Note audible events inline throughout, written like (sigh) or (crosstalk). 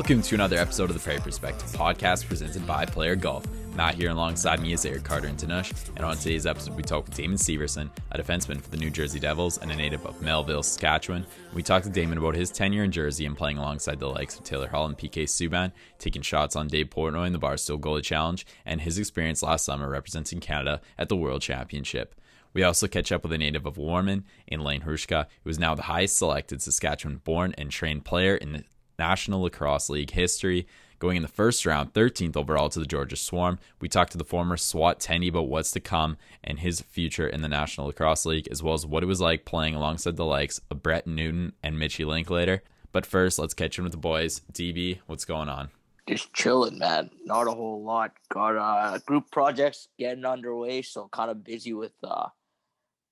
Welcome to another episode of the Prairie Perspective podcast presented by Player Golf. Matt here alongside me is Eric Carter and Tanush. And on today's episode, we talk with Damon Severson, a defenseman for the New Jersey Devils and a native of Melville, Saskatchewan. We talked to Damon about his tenure in Jersey and playing alongside the likes of Taylor Hall and PK Subban, taking shots on Dave Portnoy in the Barstool Goalie Challenge, and his experience last summer representing Canada at the World Championship. We also catch up with a native of Warman in Laine Hrushka, who is now the highest selected Saskatchewan born and trained player in the National Lacrosse League history. Going in the first round, 13th overall to the Georgia Swarm, we talked to the former SWAT Tendy about what's to come and his future in the National Lacrosse League, as well as what it was like playing alongside the likes of Brett Newton and Mitchy Linklater. But first, let's catch in with the boys. DB, what's going on? Just chilling, man. Not a whole lot. Got uh, group projects getting underway, so kind of busy with uh,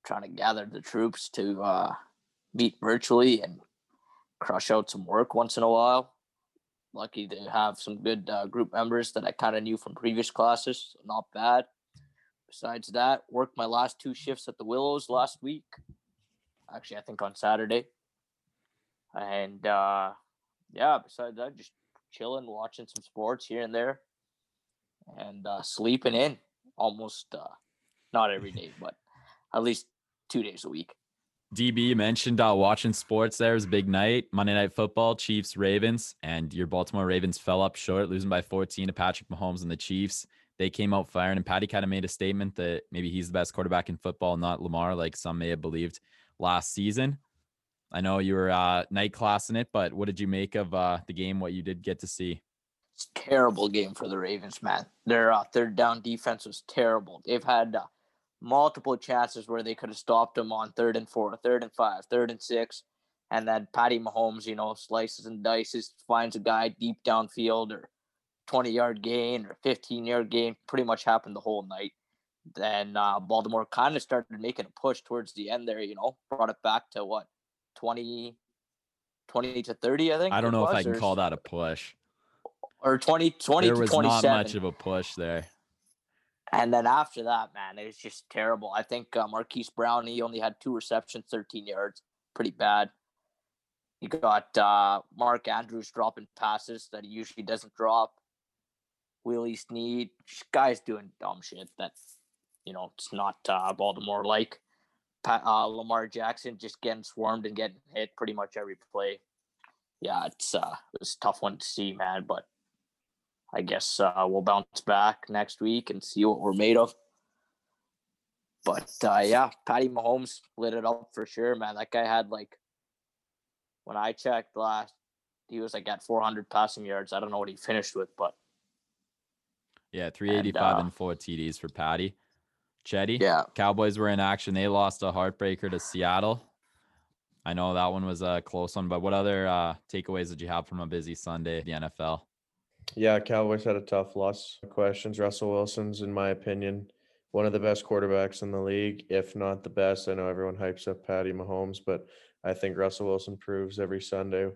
trying to gather the troops to uh, meet virtually and crush out some work once in a while. Lucky to have some good uh, group members that I kind of knew from previous classes. So not bad. Besides that, worked my last two shifts at the Willows last week. Actually, I think on Saturday. And uh, yeah, besides that, just chilling, watching some sports here and there, and uh, sleeping in almost uh, not every day, but at least two days a week. DB mentioned uh, watching sports. There was big night, Monday Night Football, Chiefs Ravens, and your Baltimore Ravens fell up short, losing by 14 to Patrick Mahomes and the Chiefs. They came out firing, and Patty kind of made a statement that maybe he's the best quarterback in football, not Lamar, like some may have believed last season. I know you were uh, night class in it, but what did you make of uh, the game? What you did get to see? It's terrible game for the Ravens, man. Their uh, third down defense was terrible. They've had uh, multiple chances where they could have stopped him on third and four, third and five, third and six. And then Patty Mahomes, you know, slices and dices, finds a guy deep downfield or 20 yard gain or 15 yard gain. Pretty much happened the whole night. Then uh, Baltimore kind of started making a push towards the end there, you know, brought it back to what, 20, 20 to 30, I think. I don't know was, if I can or, call that a push. Or 20, 20 there to was 27. not much of a push there. And then after that, man, it was just terrible. I think uh, Marquise Brown, he only had two receptions, 13 yards. Pretty bad. You got uh, Mark Andrews dropping passes that he usually doesn't drop. Willie Snead, guys doing dumb shit that, you know, it's not uh, Baltimore like. Uh, Lamar Jackson just getting swarmed and getting hit pretty much every play. Yeah, it's uh, it was a tough one to see, man. But I guess uh, we'll bounce back next week and see what we're made of. But uh, yeah, Patty Mahomes lit it up for sure, man. That guy had like, when I checked last, he was like at 400 passing yards. I don't know what he finished with, but yeah, 385 and, uh, and four TDs for Patty. Chetty, yeah, Cowboys were in action. They lost a heartbreaker to Seattle. I know that one was a close one, but what other uh, takeaways did you have from a busy Sunday the NFL? Yeah, Cowboys had a tough loss. Questions. Russell Wilson's, in my opinion, one of the best quarterbacks in the league, if not the best. I know everyone hypes up Patty Mahomes, but I think Russell Wilson proves every Sunday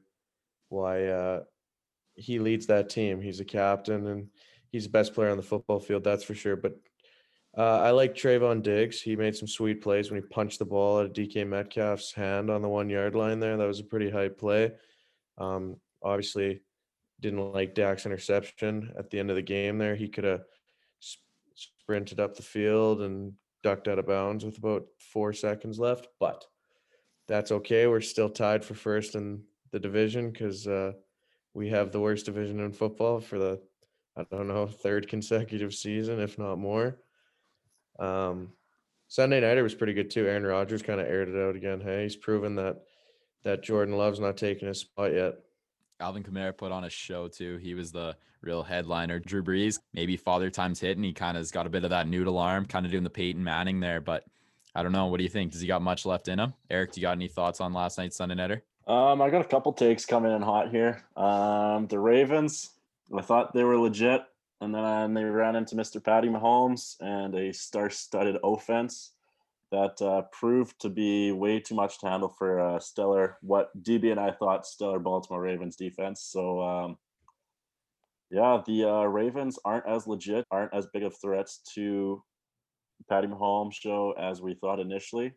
why uh, he leads that team. He's a captain and he's the best player on the football field, that's for sure. But uh, I like Trevon Diggs. He made some sweet plays when he punched the ball out of DK Metcalf's hand on the one yard line there. That was a pretty high play. Um, obviously, didn't like Dak's interception at the end of the game there. He could have sprinted up the field and ducked out of bounds with about four seconds left, but that's okay. We're still tied for first in the division because uh, we have the worst division in football for the, I don't know, third consecutive season, if not more. Um, Sunday nighter was pretty good too. Aaron Rodgers kind of aired it out again. Hey, he's proven that that Jordan Love's not taking his spot yet. Alvin Kamara put on a show too. He was the real headliner. Drew Brees, maybe father times hit, and he kind of has got a bit of that noodle arm, kind of doing the Peyton Manning there. But I don't know. What do you think? Does he got much left in him? Eric, do you got any thoughts on last night's Sunday Nighter? Um, I got a couple takes coming in hot here. Um, the Ravens, I thought they were legit, and then they ran into Mr. Patty Mahomes and a star-studded offense that uh, proved to be way too much to handle for uh, stellar what DB and I thought stellar Baltimore Ravens defense. So um, yeah, the uh, Ravens aren't as legit, aren't as big of threats to Patty Mahomes show as we thought initially.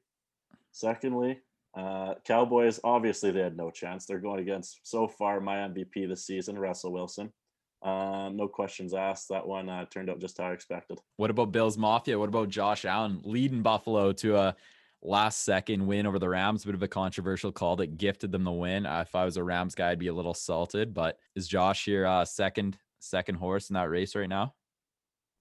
Secondly, Uh, Cowboys, obviously, they had no chance. They're going against so far my MVP this season, Russell Wilson. Um, no questions asked. That one uh, turned out just how I expected. What about Bills Mafia? What about Josh Allen leading Buffalo to a last second win over the Rams? A bit of a controversial call that gifted them the win. Uh, if I was a Rams guy, I'd be a little salted. But is Josh your uh, second second horse in that race right now?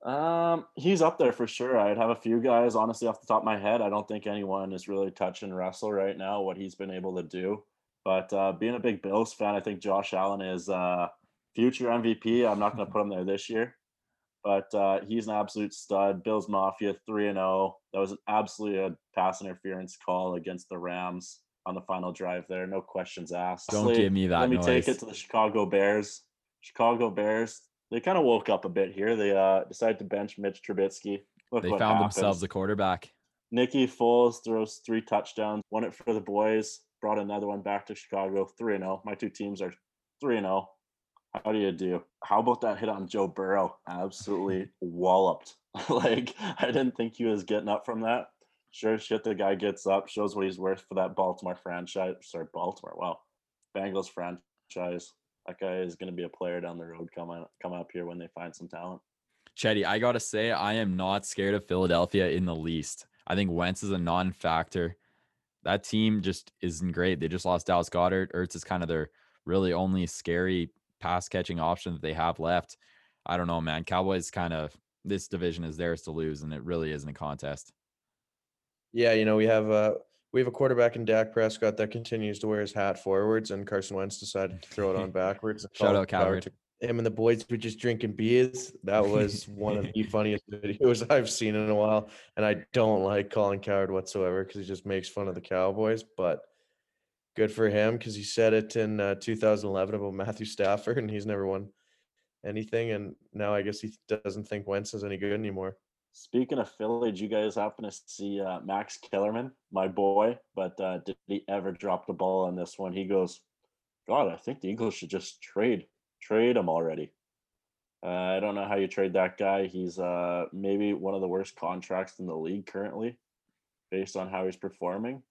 Um, he's up there for sure. I'd have a few guys, honestly, off the top of my head. I don't think anyone is really touching Russell right now, what he's been able to do. But uh, being a big Bills fan, I think Josh Allen is uh, future MVP. I'm not going to put him there this year, but uh, he's an absolute stud. Bills Mafia 3 and 0. That was an absolutely a pass interference call against the Rams on the final drive there. No questions asked. Don't Honestly, give me that Let me noise. take it to the Chicago Bears. Chicago Bears, they kind of woke up a bit here. They uh, decided to bench Mitch Trubisky. Look They found happens. themselves a quarterback. Nicky Foles throws three touchdowns, won it for the boys, brought another one back to Chicago, 3 0. My two teams are 3 0. How do you do? How about that hit on Joe Burrow? Absolutely (laughs) walloped. (laughs) like, I didn't think he was getting up from that. Sure shit, the guy gets up, shows what he's worth for that Baltimore franchise. Sorry, Baltimore. Wow. Bengals franchise. That guy is going to be a player down the road coming coming up here when they find some talent. Chetty, I gotta say, I am not scared of Philadelphia in the least. I think Wentz is a non-factor. That team just isn't great. They just lost Dallas Goedert. Ertz is kind of their really only scary pass catching option that they have left. I don't know, man. Cowboys kind of this division is theirs to lose, and it really isn't a contest. Yeah, you know, we have uh we have a quarterback in Dak Prescott that continues to wear his hat forwards, and Carson Wentz decided to throw it on backwards. Shout out Cowherd. to Him and the boys were just drinking beers. That was one of the (laughs) funniest videos (laughs) I've seen in a while, and I don't like Colin Cowherd whatsoever because he just makes fun of the Cowboys. But good for him because he said it in uh, 2011 about Matthew Stafford, and he's never won anything, and now I guess he doesn't think Wentz is any good anymore. Speaking of Philly, did you guys happen to see uh, Max Kellerman, my boy? But uh, did he ever drop the ball on this one? He goes, God, I think the Eagles should just trade trade him already. Uh, I don't know how you trade that guy. He's uh, maybe one of the worst contracts in the league currently, based on how he's performing.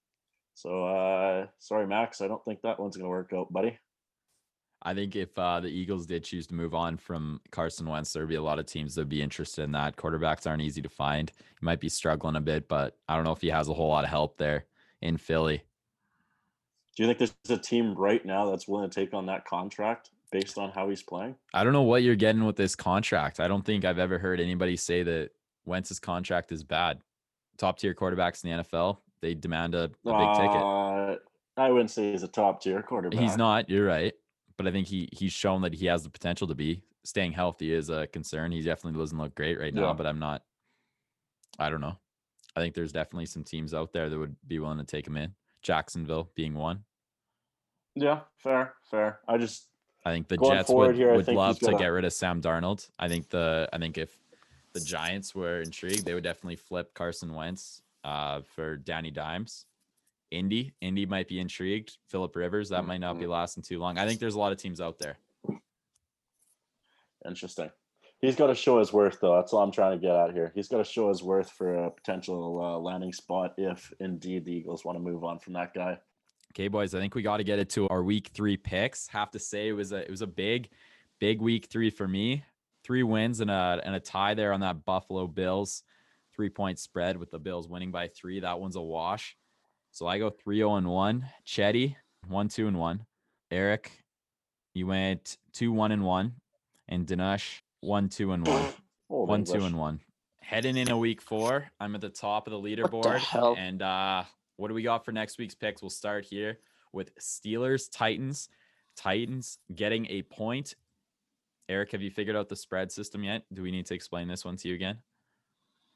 So uh, sorry, Max. I don't think that one's gonna work out, buddy. I think if uh, the Eagles did choose to move on from Carson Wentz, there'd be a lot of teams that'd be interested in that. Quarterbacks aren't easy to find. He might be struggling a bit, but I don't know if he has a whole lot of help there in Philly. Do you think there's a team right now that's willing to take on that contract based on how he's playing? I don't know what you're getting with this contract. I don't think I've ever heard anybody say that Wentz's contract is bad. Top tier quarterbacks in the NFL, they demand a, a big ticket. I wouldn't say he's a top tier quarterback. He's not, you're right. But I think he he's shown that he has the potential to be. Staying healthy is a concern. He definitely doesn't look great right now, Yeah. but I'm not I don't know. I think there's definitely some teams out there that would be willing to take him in. Jacksonville being one. Yeah, fair, fair. I just I think the Jets would, here, would love to get rid of Sam Darnold. I think the I think if the Giants were intrigued, they would definitely flip Carson Wentz uh, for Danny Dimes. Indy, Indy might be intrigued. Philip Rivers, that might not be lasting too long. I think there's a lot of teams out there. interesting. He's got to show his worth, though. That's all I'm trying to get at here. He's got to show his worth for a potential uh, landing spot if indeed the Eagles want to move on from that guy. Okay, boys, I think we got to get it to our week three picks. Have to say it was a it was a big, big week three for me. Three wins and a and a tie there on that Buffalo Bills three point spread with the Bills winning by three. That one's a wash. So I go 3 0 and 1. Chetty, 1 2 and 1. Eric, you went 2 1 and 1. And Dinesh, 1 2 and 1. (clears throat) Old 1 2 and 1. Heading in a week four. I'm at the top of the leaderboard. hell? And uh what do we got for next week's picks? We'll start here with Steelers, Titans. Titans getting a point. Eric, have you figured out the spread system yet? Do we need to explain this one to you again?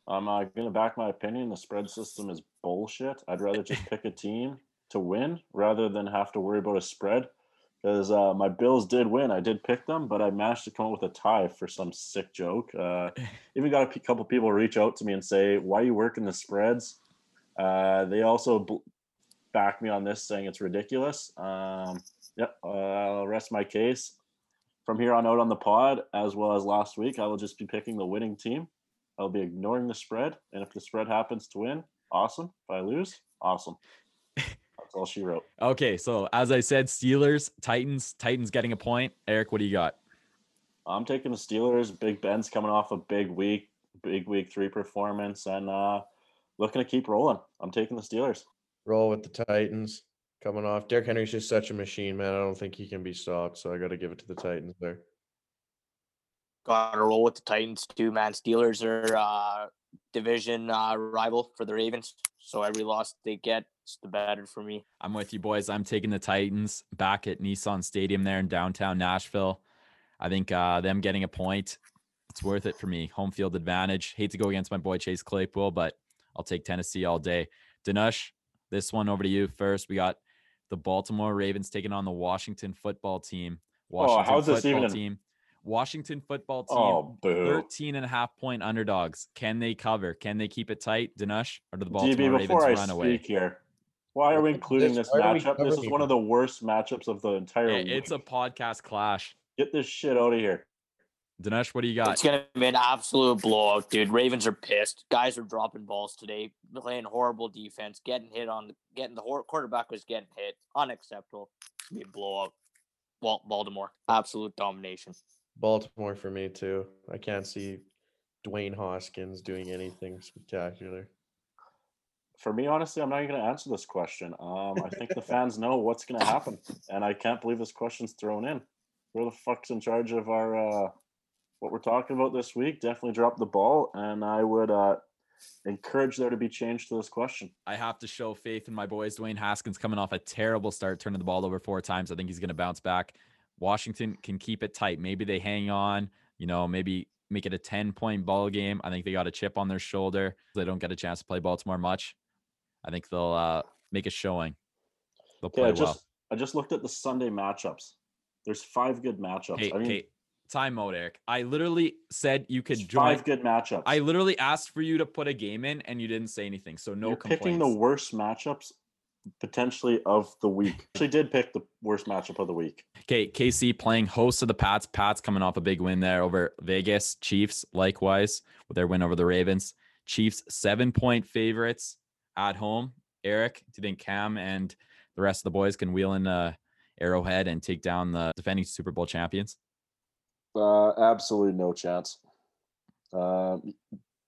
I'm uh, going to back my opinion. The spread system is bullshit. I'd rather just pick a team to win rather than have to worry about a spread. Because uh, my Bills did win. I did pick them, but I managed to come up with a tie for some sick joke. Uh, (laughs) even got a p- couple people reach out to me and say, "Why are you working the spreads?" Uh, they also bl- back me on this, saying it's ridiculous. Um, yep, uh, I'll rest my case. From here on out on the pod, as well as last week, I will just be picking the winning team. I'll be ignoring the spread, and if the spread happens to win, awesome. If I lose, awesome. That's all she wrote. (laughs) Okay, so as I said, Steelers, Titans, Titans getting a point. Eric, what do you got? I'm taking the Steelers. Big Ben's coming off a big week, big week three performance, and uh, looking to keep rolling. I'm taking the Steelers. Roll with the Titans coming off. Derrick Henry's just such a machine, man. I don't think he can be stopped. So I got to give it to the Titans there. Got to roll with the Titans too, man. Steelers are uh, division uh, rival for the Ravens, so every loss they get is the better for me. I'm with you, boys. I'm taking the Titans back at Nissan Stadium there in downtown Nashville. I think uh, them getting a point, it's worth it for me. Home field advantage. Hate to go against my boy Chase Claypool, but I'll take Tennessee all day. Dinush, this one over to you first. We got the Baltimore Ravens taking on the Washington football team. Washington how's this football even- team. Washington football team. Oh, boo. 13 and a half point underdogs. Can they cover? Can they keep it tight, Dinush? Or do the Baltimore DB, Ravens before I run away? here, why are we including this- this why do we matchup? This cover is one of the worst matchups of the entire I- week. It's a podcast clash. Get this shit out of here. Dinesh, what do you got? It's gonna be an absolute blowout, dude. Ravens are pissed. Guys are dropping balls today, playing horrible defense, getting hit on, getting the hor- quarterback was getting hit. Unacceptable. It's gonna be a blowout. Baltimore, absolute domination. Baltimore for me too. I can't see Dwayne Haskins doing anything spectacular. For me, honestly, I'm not even going to answer this question. Um, I think the fans know what's going to happen, and I can't believe this question's thrown in. Who the fuck's in charge of our uh, what we're talking about this week? Definitely drop the ball, and I would uh, encourage there to be change to this question. I have to show faith in my boys. Dwayne Haskins coming off a terrible start, turning the ball over four times. I think he's going to bounce back. Washington can keep it tight. Maybe they hang on, you know, maybe make it a 10 point ball game. I think they got a chip on their shoulder. They don't get a chance to play Baltimore much. I think they'll uh, make a showing. They'll Okay, play I well. just I just looked at the Sunday matchups. There's five good matchups. Hey, I mean, hey, time out, Eric. I literally said you could join. five good matchups. I literally asked for you to put a game in and you didn't say anything. So no You're complaints. picking the worst matchups potentially of the week. (laughs) Actually, did pick the worst matchup of the week. Okay, KC playing host of the Pats. Pats coming off a big win there over Vegas. Chiefs, likewise, with their win over the Ravens. Chiefs, seven point favorites at home. Eric, do you think Cam and the rest of the boys can wheel in uh, Arrowhead and take down the defending Super Bowl champions? Uh, absolutely no chance. Um,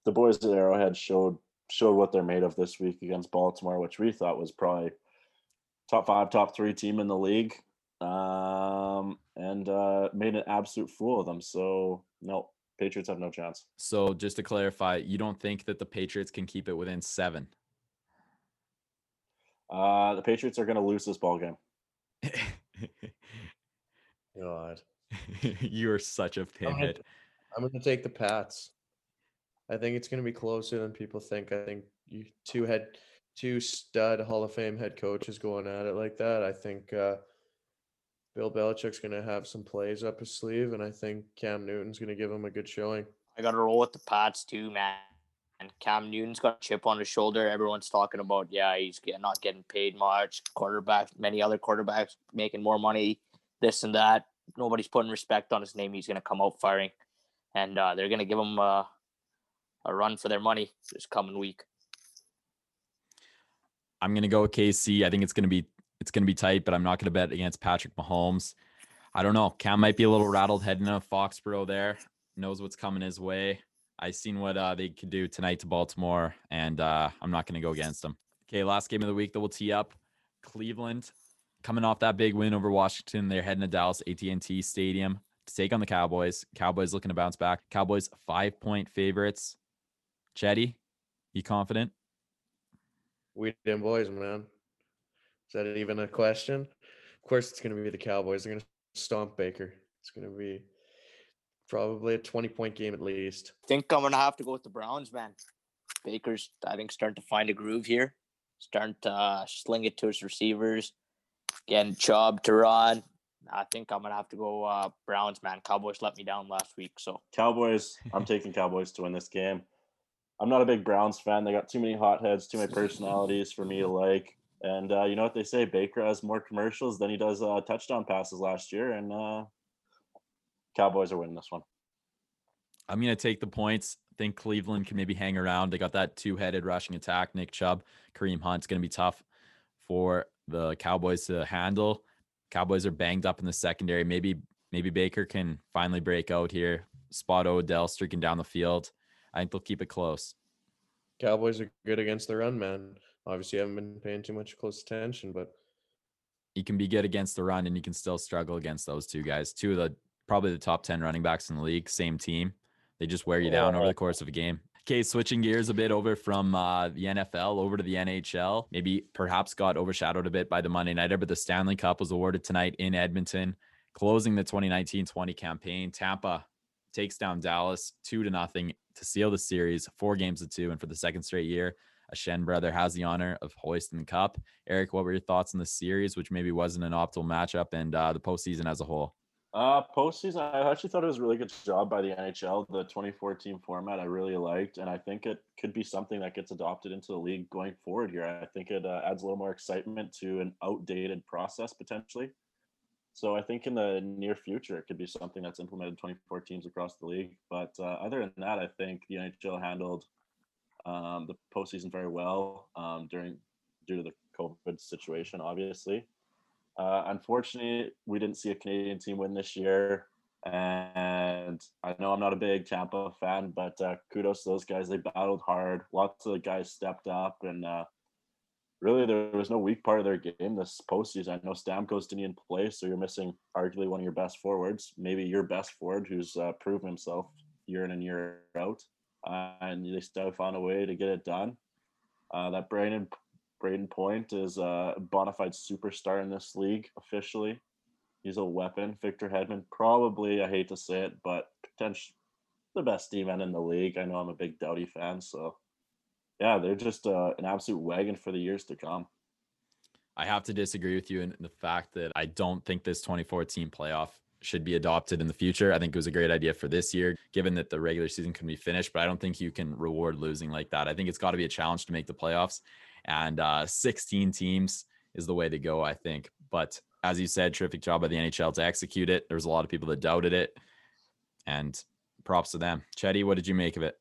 the boys at Arrowhead showed showed what they're made of this week against Baltimore, which we thought was probably top five, top three team in the league, um, and uh, made an absolute fool of them. So no, Patriots have no chance. So just to clarify, you don't think that the Patriots can keep it within seven? Uh, the Patriots are going to lose this ball game. (laughs) God. (laughs) You're such a I'm pinhead. I'm gonna take the Pats. I think it's gonna be closer than people think. I think you two head two stud Hall of Fame head coaches going at it like that. I think uh, Bill Belichick's gonna have some plays up his sleeve, and I think Cam Newton's gonna give him a good showing. I got to roll with the Pats too, man. And Cam Newton's got a chip on his shoulder. Everyone's talking about, yeah, he's not getting paid much. Quarterback, many other quarterbacks making more money, this and that. Nobody's putting respect on his name. He's going to come out firing, and uh, they're going to give him uh, a run for their money this coming week. I'm gonna go with KC. I think it's gonna be it's gonna be tight, but I'm not gonna bet against Patrick Mahomes. I don't know. Cam might be a little rattled heading to Foxborough there. Knows what's coming his way. I seen what uh, they could do tonight to Baltimore, and uh, I'm not gonna go against them. Okay, last game of the week that we'll tee up. Cleveland coming off that big win over Washington. They're heading to Dallas AT&T Stadium to take on the Cowboys. Cowboys looking to bounce back. Cowboys five point favorites. Chetty, you confident? We them boys, man. Is that even a question? Of course, it's gonna be the Cowboys. They're gonna stomp Baker. It's gonna be probably a 20 point game at least. I think I'm gonna have to go with the Browns, man. Baker's, I think, starting to find a groove here. Starting to uh, sling it to his receivers, getting Chubb to run. I think I'm gonna have to go uh, Browns, man. Cowboys let me down last week, so Cowboys. I'm (laughs) taking Cowboys to win this game. I'm not a big Browns fan. They got too many hotheads, too many (laughs) personalities for me to like. And uh, you know what they say? Baker has more commercials than he does uh, touchdown passes last year, and uh, Cowboys are winning this one. I'm gonna take the points. Think Cleveland can maybe hang around. They got that two-headed rushing attack. Nick Chubb, Kareem Hunt's gonna be tough for the Cowboys to handle. Cowboys are banged up in the secondary. Maybe maybe Baker can finally break out here. Spot Odell streaking down the field. I think they'll keep it close. Cowboys are good against the run, man. Obviously, I haven't been paying too much close attention, but you can be good against the run and you can still struggle against those two guys. Two of the probably the top 10 running backs in the league, same team. They just wear you down over the course of a game. Okay, switching gears a bit over from uh, the NFL over to the NHL. Maybe perhaps got overshadowed a bit by the Monday Nighter, but the Stanley Cup was awarded tonight in Edmonton, closing the 2019-20 campaign. Tampa takes down Dallas two to nothing to seal the series, four games to two, and for the second straight year, a Schenn brother has the honor of hoisting the cup. Eric, what were your thoughts on the series, which maybe wasn't an optimal matchup, and uh, the postseason as a whole? Uh, postseason, I actually thought it was a really good job by the NHL. The 2014 format I really liked, and I think it could be something that gets adopted into the league going forward here. I think it uh, adds a little more excitement to an outdated process potentially. So I think in the near future, it could be something that's implemented 24 teams across the league. But uh, other than that, I think the NHL handled um, the postseason very well um, during due to the COVID situation, obviously. Uh, unfortunately, we didn't see a Canadian team win this year. And I know I'm not a big Tampa fan, but uh, kudos to those guys. They battled hard. Lots of guys stepped up, and uh, really there was no weak part of their game this postseason. I know Stamkos didn't even play, so you're missing arguably one of your best forwards, maybe your best forward, who's uh, proven himself year in and year out. Uh, and they still found a way to get it done. Uh, that Brayden Brayden Point is a bona fide superstar in this league officially. He's a weapon. Victor Hedman, probably, I hate to say it, but potentially the best D-man in the league. I know I'm a big Doughty fan, so yeah, they're just uh, an absolute wagon for the years to come. I have to disagree with you in the fact that I don't think this 2014 playoff should be adopted in the future. I think it was a great idea for this year, given that the regular season can be finished, but I don't think you can reward losing like that. I think it's got to be a challenge to make the playoffs and uh, 16 teams is the way to go, I think. But as you said, terrific job by the NHL to execute it. There was a lot of people that doubted it, and props to them. Chetty, what did you make of it?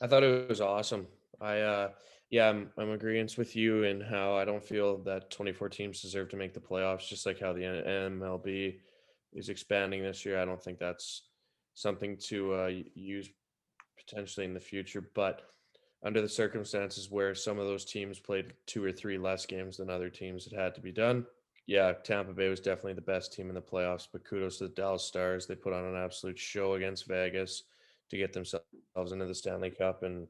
I thought it was awesome. I uh yeah, I'm I'm agreeing with you in how I don't feel that 24 teams deserve to make the playoffs, just like how the MLB is expanding this year. I don't think that's something to uh, use potentially in the future, but under the circumstances where some of those teams played two or three less games than other teams, it had to be done. Yeah, Tampa Bay was definitely the best team in the playoffs, but kudos to the Dallas Stars. They put on an absolute show against Vegas to get themselves into the Stanley Cup. And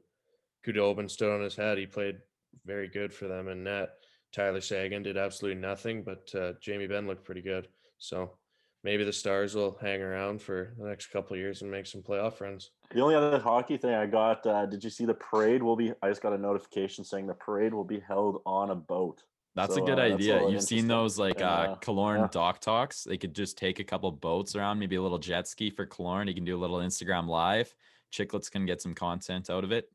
Khudobin stood on his head. He played very good for them in net. Tyler Seguin did absolutely nothing, but uh, Jamie Benn looked pretty good. So maybe the Stars will hang around for the next couple years and make some playoff runs. The only other hockey thing I got, uh, did you see the parade will be? I just got a notification saying the parade will be held on a boat. That's so, a good uh, idea. You've seen those like uh, Killorn yeah. dock talks. They could just take a couple boats around, maybe a little jet ski for Killorn. You can do a little Instagram live. Chiclets can get some content out of it.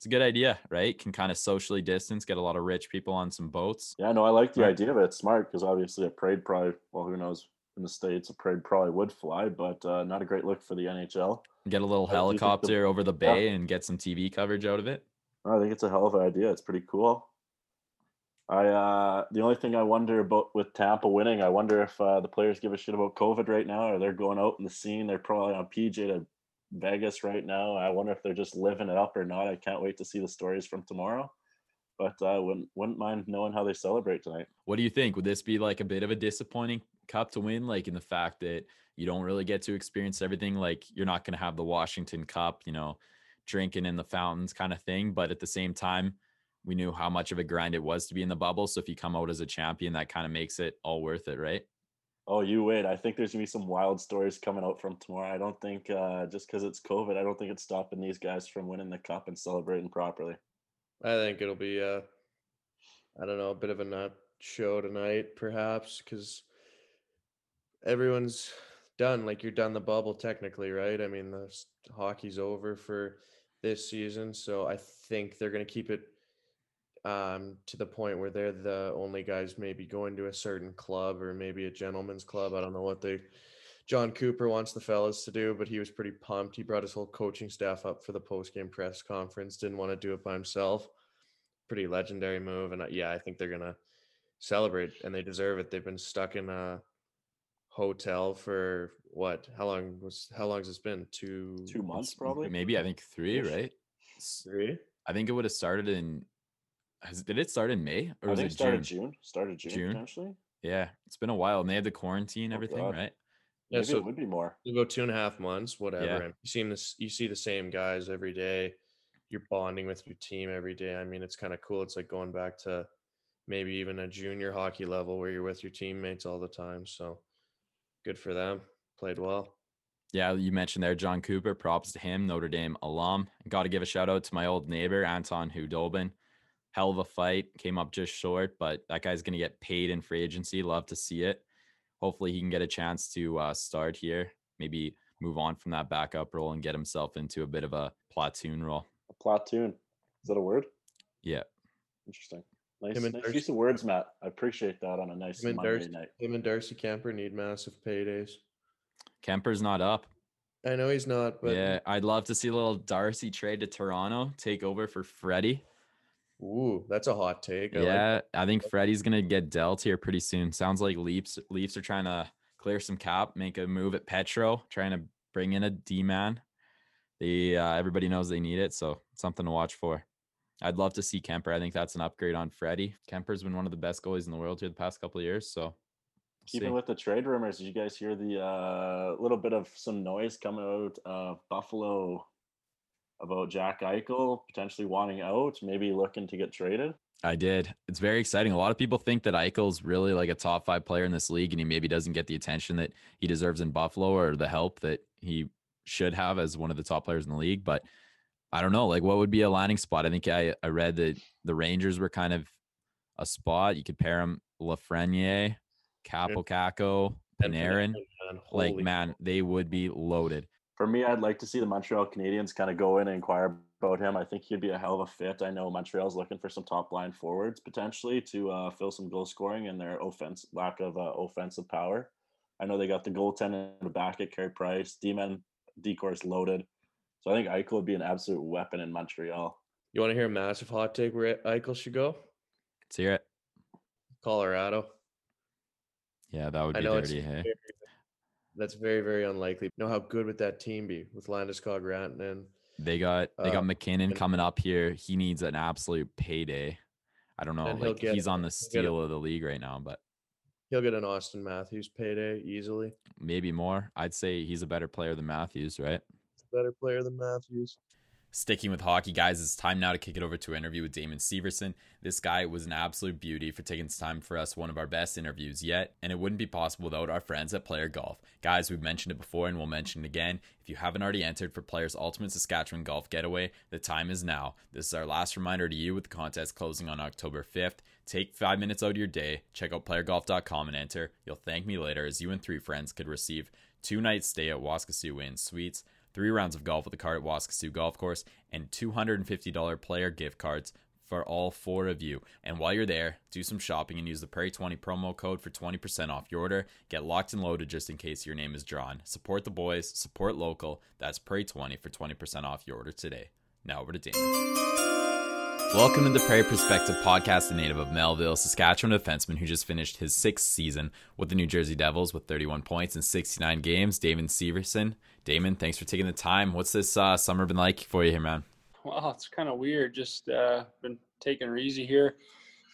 It's a good idea, right? Can kind of socially distance, get a lot of rich people on some boats. Yeah, no, I like the idea of it. It's smart because obviously a parade probably, well, who knows, in the states, a parade probably would fly, but uh, not a great look for the NHL. Get a little helicopter the, over the bay yeah. and get some TV coverage out of it. I think it's a hell of an idea. It's pretty cool. I uh, the only thing I wonder about with Tampa winning, I wonder if uh, the players give a shit about COVID right now, or they're going out in the scene. They're probably on PJ to Vegas right now. I wonder if they're just living it up or not. I can't wait to see the stories from tomorrow but I uh, wouldn't wouldn't mind knowing how they celebrate tonight. What do you think? Would this be like a bit of a disappointing cup to win, like in the fact that you don't really get to experience everything? Like you're not going to have the Washington Cup, you know, drinking in the fountains kind of thing. But at the same time, we knew how much of a grind it was to be in the bubble. So if you come out as a champion, that kind of makes it all worth it, right? Oh, you wait. I think there's gonna be some wild stories coming out from tomorrow. I don't think uh, just because it's COVID, I don't think it's stopping these guys from winning the cup and celebrating properly. I think it'll be uh I don't know, a bit of a nut show tonight, perhaps, because everyone's done. Like you're done the bubble technically, right? I mean, the hockey's over for this season, so I think they're gonna keep it um to the point where they're the only guys maybe going to a certain club or maybe a gentleman's club. I don't know what they John Cooper wants the fellas to do, but he was pretty pumped. He brought his whole coaching staff up for the post game press conference. Didn't want to do it by himself. Pretty legendary move, and uh, yeah, I think they're gonna celebrate, and they deserve it. They've been stuck in a hotel for what? How long was? How long has this been? Two. Two months, probably. Maybe I think three, right? Three. I think it would have started in. Has, did it start in May or I was think it it started June? June. Started June, June? potentially. Yeah, it's been a while, and they had the quarantine, Oh, everything, God. right? Yeah, Maybe so it would be more. Go two and a half months, whatever. Yeah. and You see this. You see the same guys every day. You're bonding with your team every day. I mean, it's kind of cool. It's like going back to maybe even a junior hockey level where you're with your teammates all the time. So good for them. Played well. Yeah, you mentioned there John Cooper. Props to him, Notre Dame alum. Got to give a shout out to my old neighbor Anton Khudobin. Hell of a fight, came up just short, but that guy's gonna get paid in free agency. Love to see it. Hopefully, he can get a chance to uh, start here. Maybe move on from that backup role and get himself into a bit of a platoon role. A platoon. Is that a word? Yeah, Interesting. Nice, Him nice Darcy- use of words, Matt. I appreciate that on a nice Him and, Monday Darcy, night. him and Darcy Kuemper need massive paydays. Camper's not up. I know he's not, but yeah, I'd love to see a little Darcy trade to Toronto, take over for Freddie. Ooh, that's a hot take. I like yeah, I think Freddie's gonna get dealt here pretty soon. Sounds like Leafs Leafs are trying to clear some cap, make a move at Petro, trying to bring in a D man. They uh, everybody knows they need it, so something to watch for. I'd love to see Kuemper. I think that's an upgrade on Freddie. Kuemper's been one of the best goalies in the world here the past couple of years. So we'll Keeping see. with the trade rumors, did you guys hear the uh, little bit of some noise coming out of Buffalo about Jack Eichel potentially wanting out, maybe looking to get traded? I did. It's very exciting. A lot of people think that Eichel's really like a top five player in this league, and he maybe doesn't get the attention that he deserves in Buffalo or the help that he should have as one of the top players in the league. But I don't know, like what would be a landing spot? I think I, I read that the Rangers were kind of a spot. You could pair him Lafreniere, Kaapo Kakko, And Panarin. man, Like, man, they would be loaded. For me, I'd like to see the Montreal Canadiens kind of go in and inquire about him. I think he'd be a hell of a fit. I know Montreal's looking for some top line forwards potentially to uh, fill some goal scoring and their offense lack of uh, offensive power. I know they got the goaltender in the back at Carey Price. D-man Decor's loaded. So I think Eichel would be an absolute weapon in Montreal. You want to hear a massive hot take where Eichel should go? Let's hear it. Colorado. Yeah, that would I be know it's dirty. Hey, very- that's very very unlikely. You know how good would that team be with Landeskog, Rantanen? They got they got Uh, MacKinnon and- coming up here. He needs an absolute payday. I don't know. Like get he's on the steal of the league right now, but He'll get an Auston Matthews payday easily. maybe more. I'd say he's a better player than Matthews, right? Better player than Matthews. Sticking with hockey, guys, it's time now to kick it over to an interview with Damon Severson. This guy was an absolute beauty for taking time for us, one of our best interviews yet, and it wouldn't be possible without our friends at Player Golf. Guys, we've mentioned it before and we'll mention it again. If you haven't already entered for Player's Ultimate Saskatchewan Golf Getaway, the time is now. This is our last reminder to you with the contest closing on October 5th. Take five minutes out of your day, check out playergolf.com and enter. You'll thank me later as you and three friends could receive two nights stay at Waskesiu Inn Suites three rounds of golf with a cart at Waskesiu Golf Course, and $250 player gift cards for all four of you. And while you're there, do some shopping and use the Prairie20 promo code for 20% off your order. Get locked and loaded just in case your name is drawn. Support the boys, support local. That's Prairie20 for 20% off your order today. Now over to Damon. Welcome to the Prairie Perspective podcast, a native of Melville, Saskatchewan defenseman who just finished his sixth season with the New Jersey Devils with 31 points in 69 games. Damon Severson. Damon, thanks for taking the time. What's this uh, summer been like for you here, man? Well, it's kind of weird. Just uh, been taking it easy here,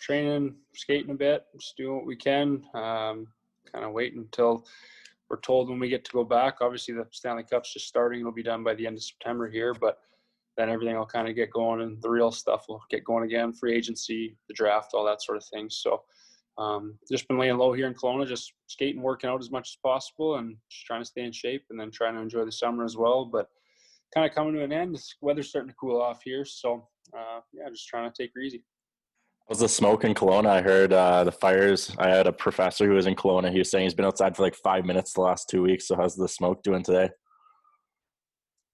training, skating a bit, just doing what we can. Um, kind of waiting until we're told when we get to go back. Obviously, the Stanley Cup's just starting. It'll be done by the end of September here, but then everything will kind of get going, and the real stuff will get going again. Free agency, the draft, all that sort of thing. So, um, just been laying low here in Kelowna, just skating, working out as much as possible, and just trying to stay in shape, and then trying to enjoy the summer as well. But kind of coming to an end. The weather's starting to cool off here, so uh, yeah, just trying to take it easy. How's the smoke in Kelowna? I heard uh, the fires. I had a professor who was in Kelowna. He was saying he's been outside for like five minutes the last two weeks. So how's the smoke doing today?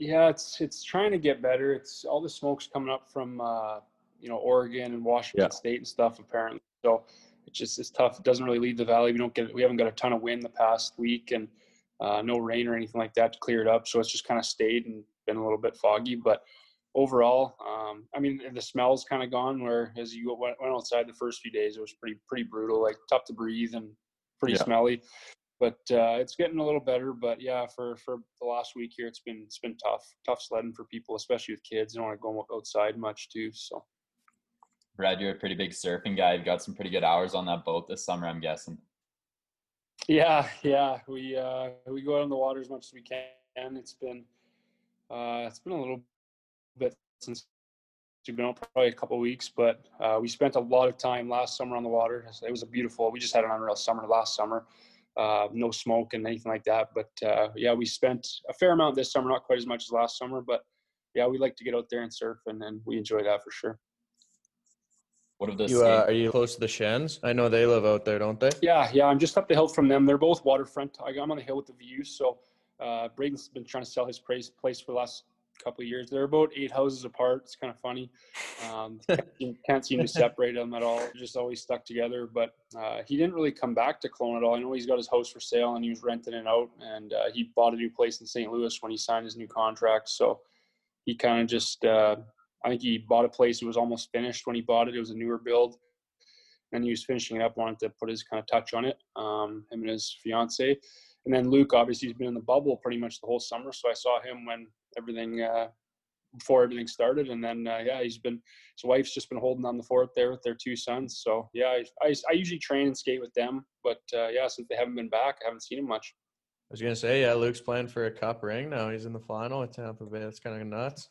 Yeah, it's it's trying to get better. It's all the smoke's coming up from uh, you know Oregon and Washington Yeah. State and stuff apparently. So it's just it's tough. It doesn't really leave the valley. We don't get we haven't got a ton of wind the past week and uh, no rain or anything like that to clear it up. So it's just kind of stayed and been a little bit foggy. But overall, um, I mean, the smell's kind of gone. Where as you went, went outside the first few days, it was pretty pretty brutal, like tough to breathe and pretty Yeah. smelly. But uh, it's getting a little better. But yeah, for for the last week here, it's been it's been tough, tough sledding for people, especially with kids. They don't want to go outside much too. So Brad, you're a pretty big surfing guy. You've got some pretty good hours on that boat this summer, I'm guessing. yeah, yeah, we uh, we go out on the water as much as we can. It's been uh, it's been a little bit since we've been out, probably a couple of weeks, but uh, we spent a lot of time last summer on the water. It was a beautiful. We just had an unreal summer last summer. Uh, no smoke and anything like that. But uh, yeah, we spent a fair amount this summer, not quite as much as last summer, but yeah, we like to get out there and surf, and, and we enjoy that for sure. What of the You uh, are you close to the Schenns? I know they live out there, don't they? Yeah, yeah, I'm just up the hill from them. They're both waterfront. I- I'm on the hill with the view. So uh, Brayden's been trying to sell his place, place for the last couple of years. They're about eight houses apart. It's kind of funny. Um, (laughs) can't, seem- can't seem to separate them at all. They're just always stuck together. But uh, he didn't really come back to Kelowna at all. I know he's got his house for sale and he was renting it out. And uh, he bought a new place in St. Louis when he signed his new contract. So he kind of just, uh, I think he bought a place. that was almost finished when he bought it. It was a newer build and he was finishing it up, wanted to put his kind of touch on it. Um, him and his fiance, and then Luke obviously he's been in the bubble pretty much the whole summer. So I saw him when everything uh, before everything started, and then uh, yeah, he's been his wife's just been holding on the fort there with their two sons. So yeah, I, I, I usually train and skate with them, but uh, yeah, since they haven't been back, I haven't seen him much. I was gonna say, yeah, Luke's playing for a cup ring now. He's in the final at Tampa Bay. That's kind of nuts.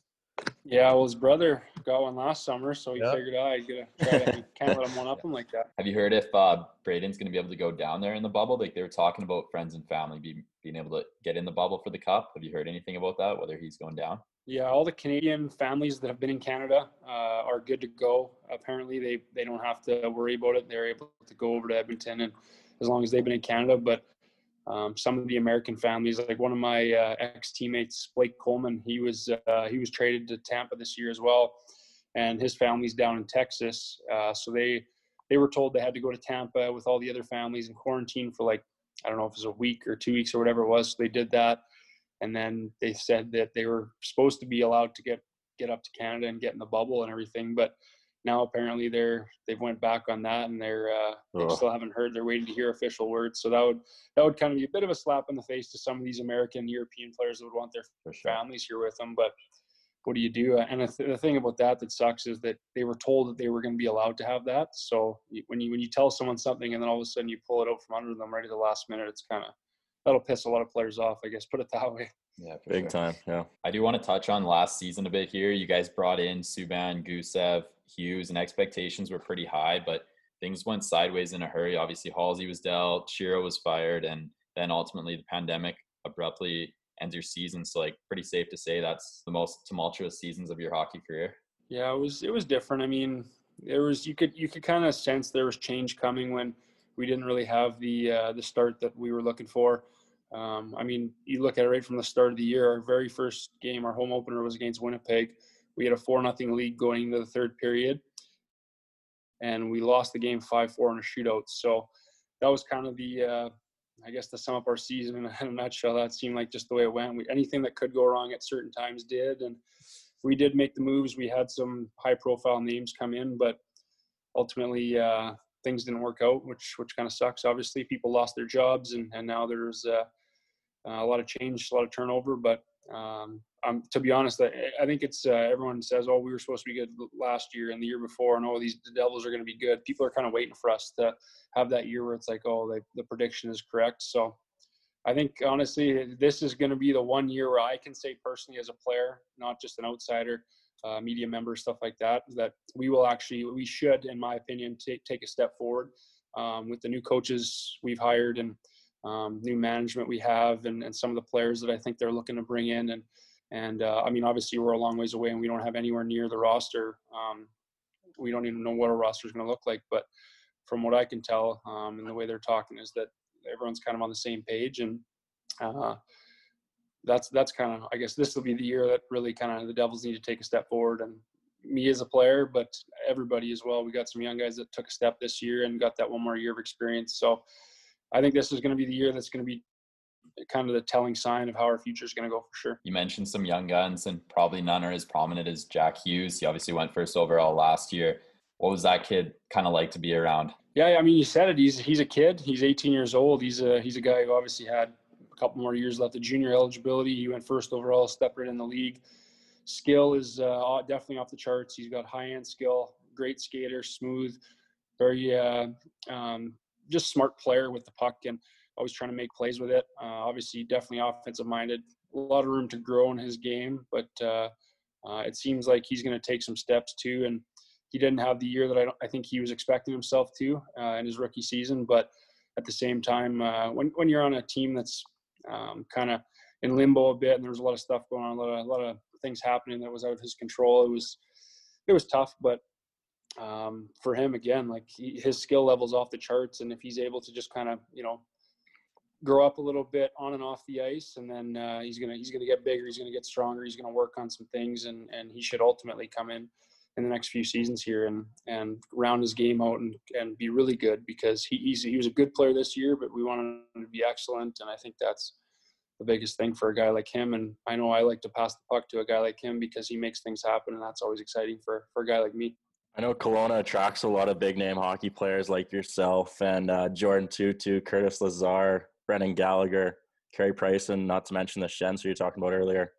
Yeah, well, his brother got one last summer, so he Yeah. figured oh, I'd get a try to, (laughs) can't let him one up him like that. Have you heard if uh, Brayden's going to be able to go down there in the bubble? Like they were talking about friends and family be, being able to get in the bubble for the cup. Have you heard anything about that? Whether he's going down? Yeah, all the Canadian families that have been in Canada uh, are good to go. Apparently, they they don't have to worry about it. They're able to go over to Edmonton, and as long as they've been in Canada. But um, some of the American families, like one of my uh, ex teammates, Blake Coleman, he was uh, he was traded to Tampa this year as well, and his family's down in Texas. Uh, so they they were told they had to go to Tampa with all the other families and quarantine for like I don't know if it was a week or two weeks or whatever it was. So they did that and then they said that they were supposed to be allowed to get get up to Canada and get in the bubble and everything, but now apparently they're they've went back on that and they're uh, they still haven't heard. They're waiting to hear official words. So that would that would kind of be a bit of a slap in the face to some of these American European players that would want their sure. families here with them. But what do you do? And the, th- the thing about that that sucks is that they were told that they were going to be allowed to have that. So when you when you tell someone something and then all of a sudden you pull it out from under them right at the last minute, it's kind of that'll piss a lot of players off. I guess put it that way. Yeah, for Big sure. time. Yeah. I do want to touch on last season a bit here. You guys brought in Subban, Gusev, Hughes, and expectations were pretty high, but things went sideways in a hurry. Obviously, Halsey was dealt, Shero was fired, and then ultimately the pandemic abruptly ends your season. So, like, pretty safe to say that's the most tumultuous seasons of your hockey career. Yeah, it was it was different. I mean, there was you could you could kind of sense there was change coming when we didn't really have the uh, the start that we were looking for. Um, I mean, you look at it right from the start of the year. Our very first game, our home opener, was against Winnipeg. We had a four nothing lead going into the third period, and we lost the game five four in a shootout. So that was kind of the uh, I guess to sum up our season in a, nutshell. That seemed like just the way it went. We, anything that could go wrong at certain times did, and we did make the moves. We had some high profile names come in, but ultimately uh, things didn't work out, which which kind of sucks. Obviously, people lost their jobs, and and now there's uh, a lot of change, a lot of turnover. But um, to be honest, I, I think it's uh, everyone says, "Oh, we were supposed to be good last year and the year before, and oh, these the Devils are going to be good." People are kind of waiting for us to have that year where it's like, "Oh, they, the prediction is correct." So. I think honestly, this is going to be the one year where I can say personally, as a player, not just an outsider, uh, media member, stuff like that, that we will actually, we should, in my opinion, take take a step forward um, with the new coaches we've hired and um, new management we have, and, and some of the players that I think they're looking to bring in. And and uh, I mean, obviously, we're a long ways away, and we don't have anywhere near the roster. Um, we don't even know what our roster is going to look like, but from what I can tell, um, and the way they're talking, is that everyone's kind of on the same page, and uh, that's that's kind of I guess this will be the year that really kind of the Devils need to take a step forward, and me as a player, but everybody as well. We got some young guys that took a step this year and got that one more year of experience. So I think this is going to be the year that's going to be kind of the telling sign of how our future is going to go for sure. You mentioned some young guns, and probably none are as prominent as Jack Hughes. He obviously went first overall last year. What was that kid kind of like to be around? Yeah, I mean, you said it. He's he's a kid. He's 18 years old. He's a he's a guy who obviously had a couple more years left of junior eligibility. He went first overall, stepped right in the league. Skill is uh, definitely off the charts. He's got high end skill, great skater, smooth, very uh, um, just smart player with the puck and always trying to make plays with it. Uh, obviously, definitely offensive minded. A lot of room to grow in his game, but uh, uh, it seems like he's going to take some steps too. And he didn't have the year that I, I think he was expecting himself to uh, in his rookie season. But at the same time, uh, when when you're on a team that's um, kind of in limbo a bit, and there was a lot of stuff going on, a lot of, a lot of things happening that was out of his control, it was it was tough. But um, for him again, like he, his skill levels off the charts, and if he's able to just kind of you know grow up a little bit on and off the ice, and then uh, he's gonna he's gonna get bigger, he's gonna get stronger, he's gonna work on some things, and and he should ultimately come in in the next few seasons here and and round his game out and and be really good because he he's, he was a good player this year, but we want him to be excellent, and I think that's the biggest thing for a guy like him. And I know I like to pass the puck to a guy like him because he makes things happen, and that's always exciting for for a guy like me. I know Kelowna attracts a lot of big name hockey players like yourself and uh, Jordin Tootoo, Curtis Lazar, Brendan Gallagher, Carey Price, and not to mention the Schenns who you're talking about earlier.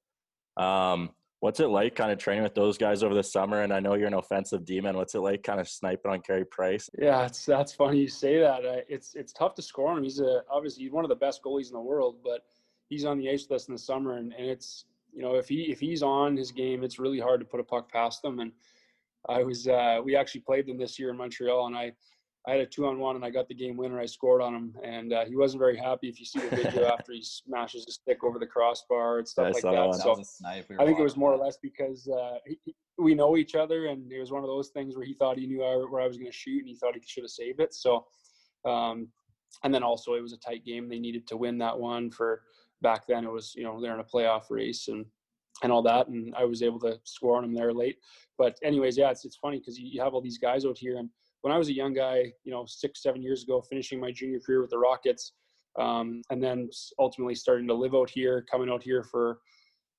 Um, what's it like kind of training with those guys over the summer? And I know you're an offensive demon. What's it like kind of sniping on Carey Price? Yeah, it's that's funny you say that. Uh, it's it's tough to score on him. He's a obviously he's one of the best goalies in the world, but he's on the ice with us in the summer, and, and it's you know if he if he's on his game, it's really hard to put a puck past him. And I was uh, we actually played them this year in Montreal, and I I had a two on one, and I got the game winner. I scored on him, and uh, he wasn't very happy. If you see the video (laughs) after he smashes his stick over the crossbar and stuff like that. So I think it was more or less because uh, he, we know each other, and it was one of those things where he thought he knew where I was going to shoot, and he thought he should have saved it. So, um, and then also it was a tight game. They needed to win that one for back then. It was you know they're in a playoff race and and all that, and I was able to score on him there late. But anyways, yeah, it's it's funny because you, you have all these guys out here, and when I was a young guy, you know, six seven years ago, finishing my junior career with the Rockets, um, and then ultimately starting to live out here, coming out here for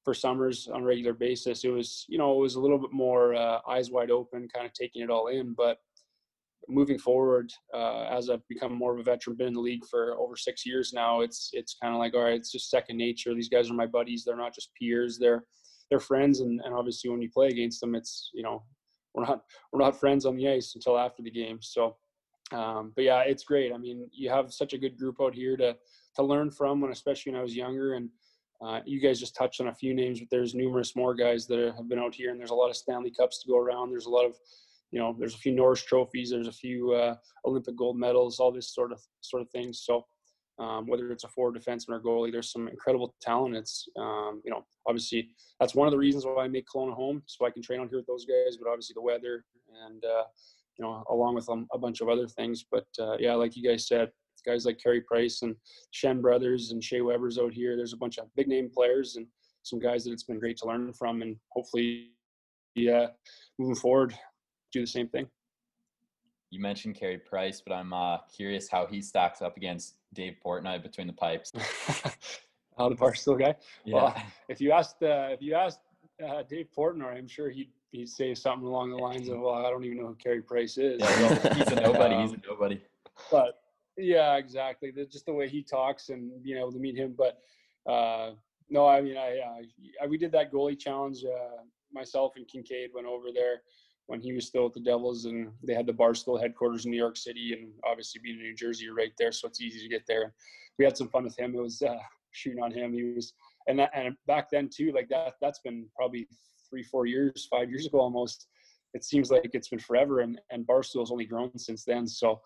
for summers on a regular basis. It was you know it was a little bit more uh, eyes wide open, kind of taking it all in, but moving forward uh, as I've become more of a veteran, been in the league for over six years now. It's it's kind of like all right, it's just second nature. These guys are my buddies. They're not just peers. They're they're friends, and, and obviously when you play against them, it's you know we're not we're not friends on the ice until after the game. So, um, but yeah, it's great. I mean, you have such a good group out here to to learn from, when especially when I was younger. And uh, you guys just touched on a few names, but there's numerous more guys that have been out here, and there's a lot of Stanley Cups to go around. There's a lot of you know, there's a few Norris trophies, there's a few uh, Olympic gold medals, all this sort of sort of things. So um, whether it's a forward defenseman or goalie, there's some incredible talent. It's um, you know obviously that's one of the reasons why I make Kelowna home, so I can train on here with those guys. But obviously the weather and uh, you know along with um, a bunch of other things. But uh, yeah, like you guys said, guys like Carey Price and Schenn Brothers and Shea Weber's out here. There's a bunch of big name players and some guys that it's been great to learn from, and hopefully, yeah, moving forward, do the same thing you mentioned Carey Price, but I'm uh, curious how he stacks up against Dave Portnoy between the pipes. (laughs) how the Barstool guy? Yeah. Well, if you asked uh, if you asked uh, Dave Portnoy, I'm sure he'd he'd say something along the lines of, "Well, I don't even know who Carey Price is." Yeah, well, he's a nobody. he's a nobody. But yeah, exactly. The, just the way he talks and being able to meet him. But uh, no, I mean, I, I, we did that goalie challenge. Uh, myself and Kinkaid went over there when he was still at the Devils, and they had the Barstool headquarters in New York City, and obviously being in New Jersey, you're right there, so it's easy to get there. We had some fun with him. It was uh, shooting on him. He was, and that, and back then too, like that. That's been probably three, four years, five years ago almost. It seems like it's been forever, and and Barstool's only grown since then. So,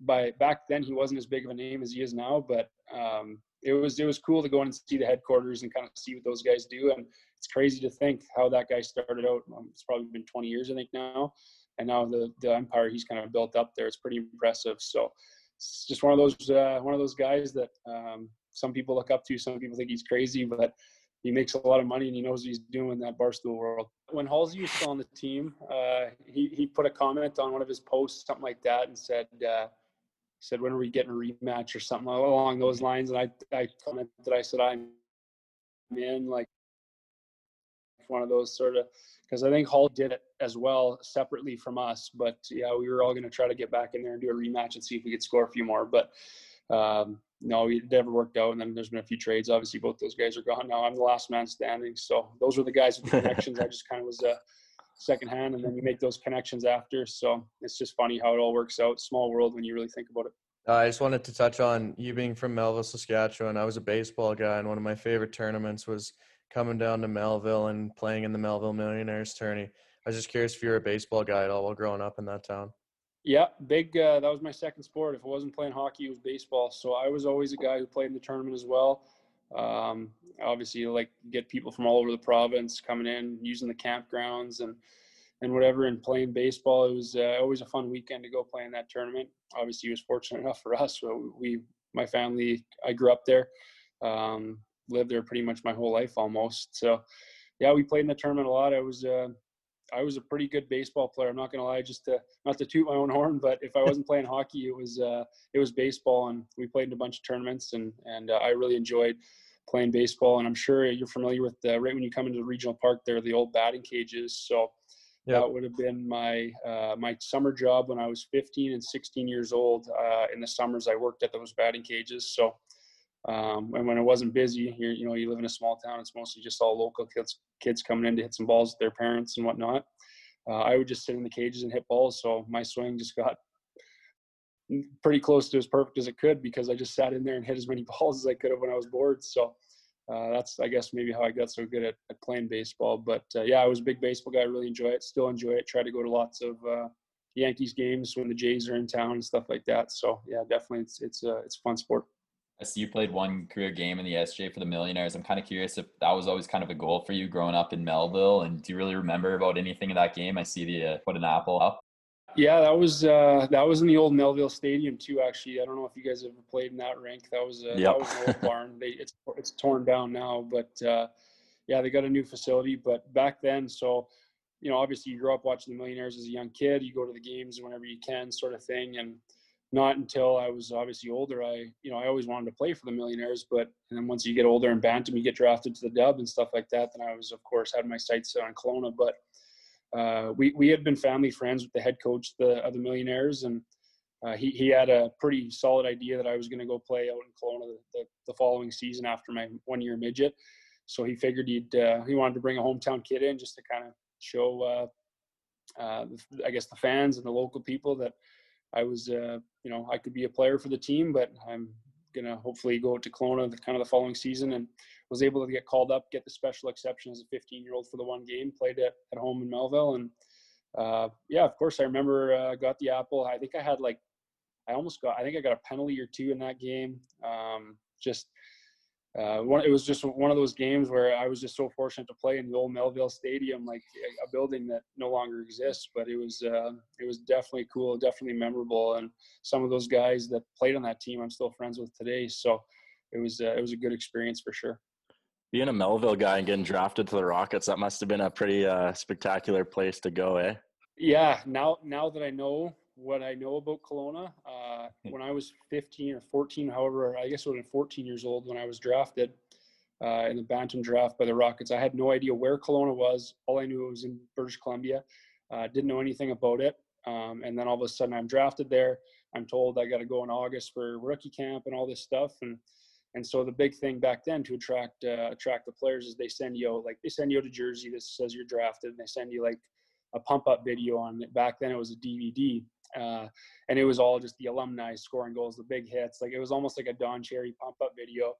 by back then he wasn't as big of a name as he is now, but um, it was it was cool to go in and see the headquarters and kind of see what those guys do. And it's crazy to think how that guy started out. Um, it's probably been 20 years, I think, now, and now the the empire he's kind of built up there. It's pretty impressive. So it's just one of those uh, one of those guys that um, some people look up to. Some people think he's crazy, but he makes a lot of money and he knows what he's doing in that barstool world. When Halsey was still on the team, uh, he he put a comment on one of his posts, something like that, and said. Uh, said, when are we getting a rematch or something along those lines? And I, I commented, I said, I'm in like one of those sort of, because I think Hall did it as well separately from us. But yeah, we were all going to try to get back in there and do a rematch and see if we could score a few more. But um, no, it never worked out. And then there's been a few trades. Obviously, both those guys are gone now. I'm the last man standing. So those were the guys with the (laughs) connections. I just kind of was a second hand, and then you make those connections after. So it's just funny how it all works out. Small world when you really think about it. Uh, I just wanted to touch on you being from Melville, Saskatchewan. I was a baseball guy, and one of my favorite tournaments was coming down to Melville and playing in the Melville Millionaires tourney. I was just curious if you were a baseball guy at all while growing up in that town. Yeah, big. Uh, that was my second sport. If I wasn't playing hockey, it was baseball. So I was always a guy who played in the tournament as well. Um, obviously, like get people from all over the province coming in, using the campgrounds and and whatever, and playing baseball. It was uh, always a fun weekend to go play in that tournament. Obviously, it was fortunate (laughs) enough for us. So we, my family, I grew up there, um, lived there pretty much my whole life almost. So yeah, we played in the tournament a lot. I was uh, I was a pretty good baseball player. I'm not gonna lie, just to not to toot my own (laughs) horn, but if I wasn't playing hockey, it was uh, it was baseball, and we played in a bunch of tournaments, and and uh, I really enjoyed playing baseball. And I'm sure you're familiar with the, right when you come into the regional park there, the old batting cages. So yep. that would have been my uh, my summer job when I was 15 and 16 years old. Uh, in the summers, I worked at those batting cages. So um, and when it wasn't busy, you you know, you live in a small town. It's mostly just all local kids, kids coming in to hit some balls with their parents and whatnot. Uh, I would just sit in the cages and hit balls. So my swing just got pretty close to as perfect as it could because I just sat in there and hit as many (laughs) balls as I could have when I was bored. So uh, that's, I guess, maybe how I got so good at, at playing baseball. But uh, yeah, I was a big baseball guy. I really enjoy it. Still enjoy it. Try to go to lots of uh, Yankees games when the Jays are in town and stuff like that. So yeah, definitely, it's it's a it's a fun sport. I see you played one career game in the SJ for the Millionaires. I'm kind of curious if that was always kind of a goal for you growing up in Melville. And do you really remember about anything in that game? I see the uh, put an apple up. Yeah, that was uh, that was in the old Melville Stadium too. Actually, I don't know if you guys ever played in that rink. That was a, yep. that was an old barn. They, it's it's torn down now, but uh, yeah, they got a new facility. But back then, so you know, obviously you grow up watching the Millionaires as a young kid. You go to the games whenever you can, sort of thing, and not until I was obviously older. I, you know, I always wanted to play for the Millionaires, but and then once you get older and Bantam, you get drafted to the Dub and stuff like that. Then I was, of course, had my sights set on Kelowna. But uh, we we had been family friends with the head coach the, of the Millionaires, and uh, he he had a pretty solid idea that I was going to go play out in Kelowna the, the, the, following season after my one year midget. So he figured he'd uh, he wanted to bring a hometown kid in just to kind of show, uh, uh, I guess, the fans and the local people that I was, uh, you know, I could be a player for the team, but I'm gonna hopefully go to Kelowna the kind of the following season and was able to get called up, get the special exception as a 15 year old for the one game, played it at home in Melville, and uh, yeah, of course I remember uh, got the apple. I think I had like, I almost got, I think I got a penalty or two in that game. Um, just uh, one, it was just one of those games where I was just so fortunate to play in the old Melville Stadium, like a building that no longer exists. But it was uh, it was definitely cool, definitely memorable, and some of those guys that played on that team, I'm still friends with today. So it was uh, it was a good experience for sure. Being a Melville guy and getting drafted to the Rockets, that must have been a pretty uh, spectacular place to go, eh? Yeah. Now now that I know what I know about Kelowna. Hmm. when I was 15 or 14, however, I guess I was 14 years old when I was drafted uh, in the Bantam draft by the Rockets. I had no idea where Kelowna was. All I knew was in British Columbia. Uh, didn't know anything about it. Um, and then all of a sudden, I'm drafted there. I'm told I got to go in August for rookie camp and all this stuff. And and so the big thing back then to attract uh, attract the players is they send you like they send you to Jersey. that says you're drafted. And they send you like a pump up video on it. Back then it was a DVD. Uh, and it was all just the alumni scoring goals, the big hits. Like it was almost like a Don Cherry pump up video.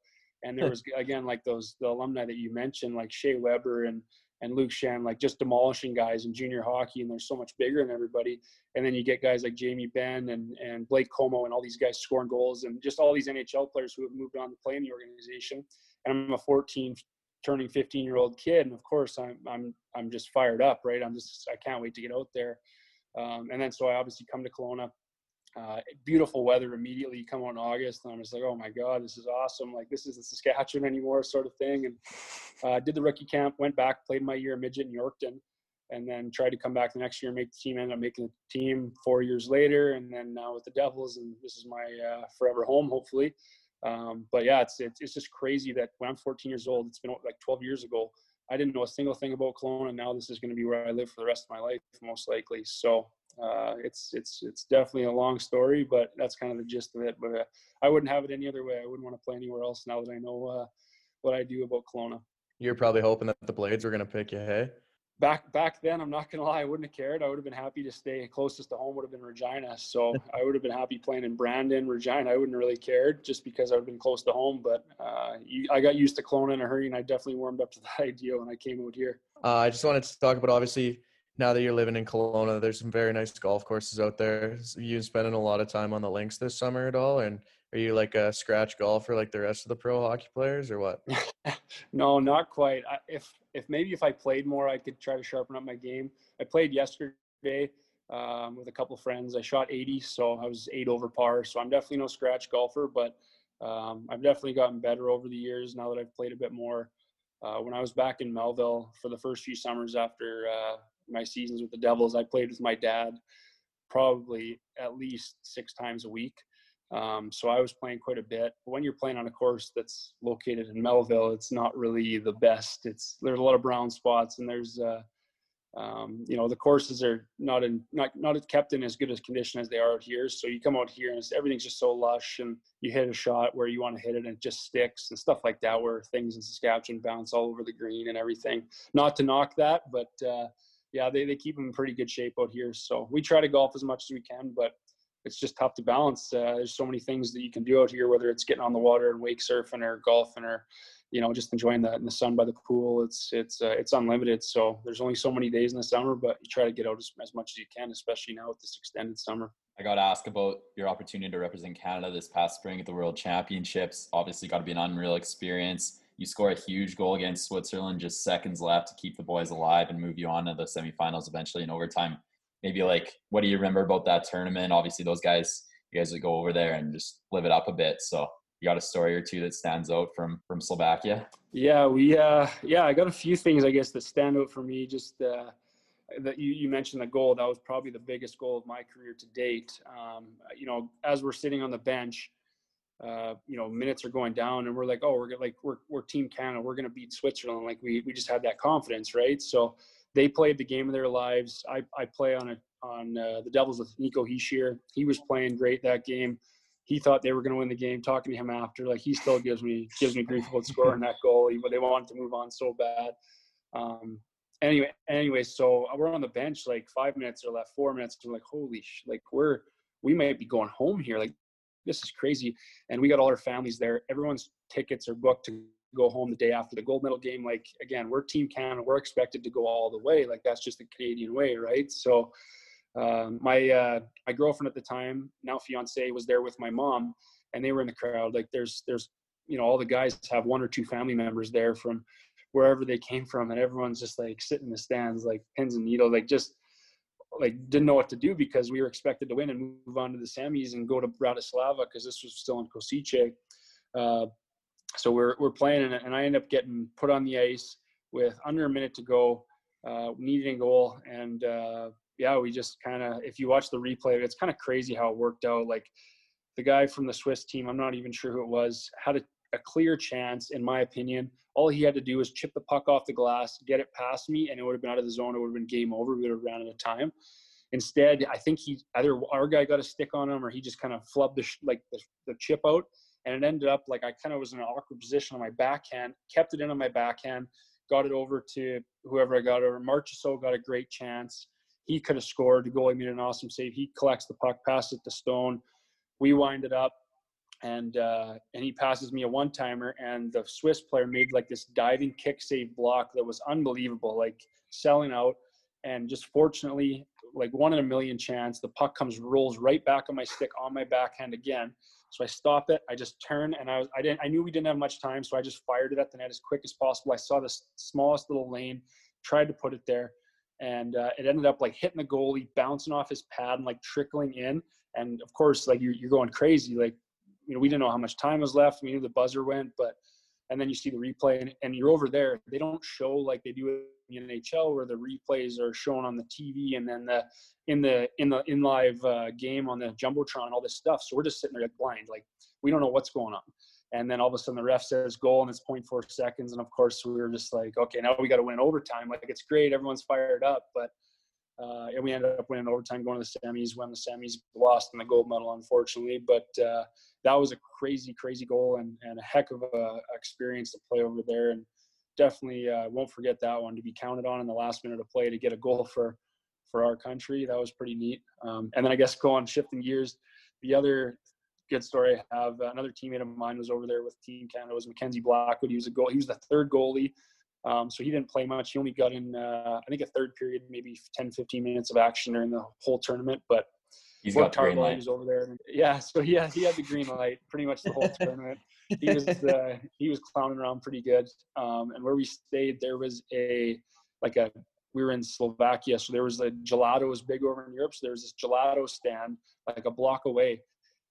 And there was again like those the alumni that you mentioned, like Shea Weber and and Luke Schenn, like just demolishing guys in junior hockey, and they're so much bigger than everybody. And then you get guys like Jamie Benn and and Blake Comeau and all these guys scoring goals, and just all these NHL players who have moved on to play in the organization. And I'm a 14, turning 15 year old kid, and of course I'm I'm I'm just fired up, right? I'm just I can't wait to get out there. Um, and then so I obviously come to Kelowna. Uh, beautiful weather immediately. You come in August, and I'm just like, oh my god, this is awesome! Like this isn't Saskatchewan anymore, sort of thing. And uh, did the rookie camp, went back, played my year midget in Yorkton. and then tried to come back the next year and make the team. Ended up making the team four years later, and then now with the Devils, and this is my uh, forever home, hopefully. Um, but yeah, it's, it's it's just crazy that when I'm 14 years old, it's been like 12 years ago. I didn't know a single thing about Kelowna, now this is going to be where I live for the rest of my life, most likely. So uh, it's it's it's definitely a long story, but that's kind of the gist of it. But uh, I wouldn't have it any other way. I wouldn't want to play anywhere else now that I know uh, what I do about Kelowna. You're probably hoping that the Blades were going to pick you, hey? Back back then i'm not gonna lie i wouldn't have cared i would have been happy to stay closest to home would have been regina so (laughs) i would have been happy playing in brandon regina i wouldn't really cared just because i've been close to home but uh, you, i got used to Kelowna in a hurry and i definitely warmed up to (laughs) the idea when i came out here uh, i just wanted to talk about obviously now that you're living in Kelowna, there's some very nice golf courses out there. You spending a lot of time on the links this summer at all? And are you like a scratch golfer like the rest of the pro hockey players, or what? (laughs) no, not quite. I, if if maybe if I played more, I could try to sharpen up my game. I played yesterday um, with a couple friends. I shot 80, so I was eight over par. So I'm definitely no scratch golfer, but um, I've definitely gotten better over the years now that I've played a bit more. Uh, when I was back in Melville for the first few summers after uh, my seasons with the Devils, I played with my dad probably at least six times a week. Um, so I was playing quite a bit. When you're playing on a course that's located in Melville, it's not really the best. It's there's a lot of brown spots, and there's uh, um, you know the courses are not in not not kept in as good as condition as they are out here. So you come out here and everything's just so lush, and you hit a shot where you want to hit it and it just sticks and stuff like that. Where things in Saskatchewan bounce all over the green and everything. Not to knock that, but uh, yeah, they, they keep them in pretty good shape out here. So we try to golf as much as we can, but it's just tough to balance. Uh, there's so many things that you can do out here, whether it's getting on the water and wake surfing or golfing or, you know, just enjoying the, the sun by the pool. It's, it's, uh, it's unlimited. So there's only so many days in the summer, but you try to get out as, as much as you can, especially now with this extended summer. I got to ask about your opportunity to represent Canada this past spring at the World Championships. Obviously, got to be an unreal experience. You score a huge goal against Switzerland, just seconds left to keep the boys alive and move you on to the semifinals eventually in overtime. Maybe like, what do you remember about that tournament? Obviously, those guys, you guys would go over there and just live it up a bit. So you got a story or two that stands out from from Slovakia? Yeah, we uh, yeah, I got a few things I guess that stand out for me. Just uh, that you, you mentioned the goal that was probably the biggest goal of my career to date. Um, you know, as we're sitting on the bench, uh, you know, minutes are going down, and we're like, oh, we're like we're we're Team Canada, we're gonna beat Switzerland. Like we we just had that confidence, right? So they played the game of their lives. I I play on a on uh, the Devils with Nico Hischier. He was playing great that game. He thought they were going to win the game. Talking to him after, like he still gives me gives me grief about scoring that goal. But they wanted to move on so bad. Um, anyway, anyway, so we're on the bench like five minutes or left, four minutes. We're like, holy, sh- like we're we might be going home here. Like this is crazy. And we got all our families there. Everyone's tickets are booked to go home the day after the gold medal game. Like again, we're Team Canada. We're expected to go all the way. Like that's just the Canadian way, right? So um, my uh, my girlfriend at the time, now fiance, was there with my mom, and they were in the crowd. Like there's there's you know all the guys have one or two family members there from wherever they came from, and everyone's just like sitting in the stands like pins and needles, like just like didn't know what to do because we were expected to win and move on to the semis and go to Bratislava because this was still in Košice. Uh, so we're we're playing and, I end up getting put on the ice with under a minute to go, uh, needing a goal, and uh, yeah, we just kind of if you watch the replay, it's kind of crazy how it worked out. Like the guy from the Swiss team, I'm not even sure who it was, had a, a clear chance, in my opinion. All he had to do was chip the puck off the glass, get it past me, and it would have been out of the zone. It would have been game over. We would have ran out of time. Instead, I think he either our guy got a stick on him or he just kind of flubbed the like the, the chip out, and it ended up like I kind of was in an awkward position on my backhand, kept it in on my backhand, got it over to whoever I got over. Marchessault got a great chance. He could have scored. The goalie made an awesome save. He collects the puck, passes it to Stone. We wind it up, and uh, and he passes me a one timer. And the Swiss player made like this diving kick save block that was unbelievable, like selling out. And just fortunately, like one in a million chance, the puck comes rolls right back on my stick on my backhand again. So I stop it. I just turn, and I was I didn't I knew we didn't have much time, so I just fired it at the net as quick as possible. I saw the smallest little lane, tried to put it there, and uh, it ended up like hitting the goalie, bouncing off his pad, and like trickling in. And of course, like you're you're going crazy. Like you know, we didn't know how much time was left. We knew the buzzer went, but and then you see the replay, and, and you're over there. They don't show like they do the NHL where the replays are shown on the TV and then the in the in the in live uh, game on the jumbotron, all this stuff. So we're just sitting there like blind, like we don't know what's going on. And then all of a sudden the ref says goal and it's 0.4 seconds, and of course we were just like, okay, now we got to win overtime. Like it's great, everyone's fired up, but uh, and we ended up winning overtime, going to the semis. When the semis lost in the gold medal, unfortunately, but uh, that was a crazy, crazy goal and, and a heck of a experience to play over there. And definitely uh, won't forget that one to be counted on in the last minute of play to get a goal for for our country. That was pretty neat. Um, and then I guess going shifting gears, the other good story I have another teammate of mine was over there with Team Canada was Mackenzie Blackwood. He was a goal. He was the third goalie. Um, so he didn't play much. He only got in, uh, I think, a third period, maybe 10, 15 minutes of action during the whole tournament. But he's got the green light. Over there. Yeah, so he had, he had the green light pretty much the whole tournament. He was (laughs) uh, he was clowning around pretty good. Um, and where we stayed, there was a like a we were in Slovakia, so there was a gelato was big over in Europe. So there was this gelato stand like a block away,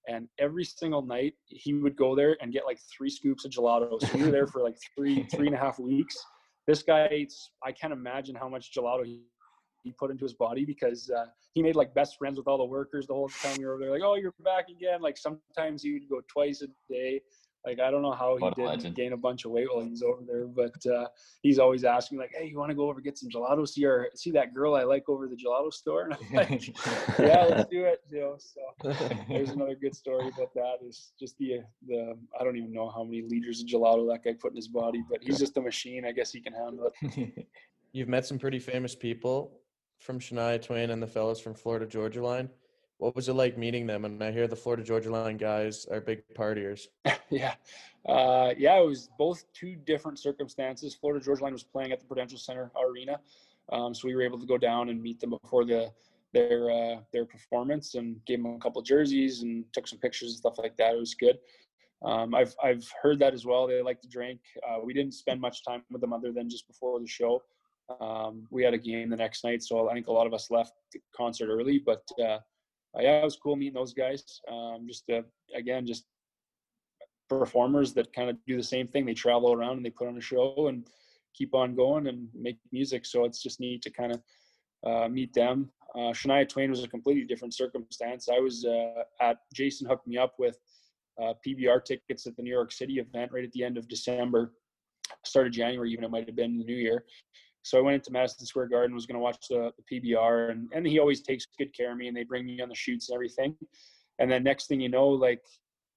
and every single night he would go there and get like three scoops of gelato. So we were there for like three three and a half weeks this guy eats i can't imagine how much gelato he, he put into his body because uh, he made like best friends with all the workers the whole time we were there like oh you're back again like sometimes he would go twice a day like I don't know how he didn't gain a bunch of weight while he was over there, but uh, he's always asking like, "Hey, you want to go over get some gelato? See our see that girl I like over the gelato store?" And I'm like, (laughs) "Yeah, let's do it." You know, so there's (laughs) another good story about that. Is just the the I don't even know how many liters of gelato that guy put in his body, but he's just a machine. I guess he can handle it. (laughs) You've met some pretty famous people from Shania Twain and the fellas from Florida Georgia Line what was it like meeting them? And I hear the Florida Georgia Line guys are big partiers. (laughs) yeah, uh, yeah, it was both two different circumstances. Florida Georgia Line was playing at the Prudential Center Arena, um, so we were able to go down and meet them before the their uh, their performance and gave them a couple of jerseys and took some pictures and stuff like that. It was good. Um, I've I've heard that as well. They like to drink. Uh, we didn't spend much time with them other than just before the show. Um, we had a game the next night, so I think a lot of us left the concert early, but uh, yeah, it was cool meeting those guys. Um, just uh, again, just performers that kind of do the same thing. They travel around and they put on a show and keep on going and make music. So it's just neat to kind of uh, meet them. Uh, Shania Twain was a completely different circumstance. I was uh, at Jason hooked me up with uh, PBR tickets at the New York City event right at the end of December, started January even. It might have been the New Year. So I went into Madison Square Garden, was going to watch the, the, PBR, and, and he always takes good care of me, and they bring me on the shoots and everything. And then next thing you know, like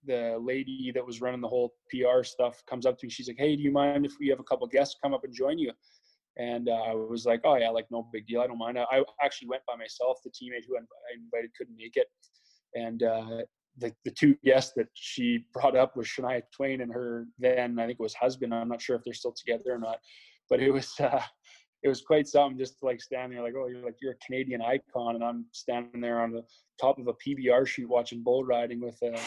the lady that was running the whole PR stuff comes up to me. She's like, "Hey, do you mind if we have a couple guests come up and join you?" And uh, I was like, "Oh yeah, like no big deal. I don't mind." I, actually went by myself. The teammate who I invited couldn't make it, and uh, the the two guests that she brought up was Shania Twain and her then I think it was husband. I'm not sure if they're still together or not, but it was uh, it was quite something just to like stand there like oh you're like you're a Canadian icon and I'm standing there on the top of a PBR sheet watching bull riding with a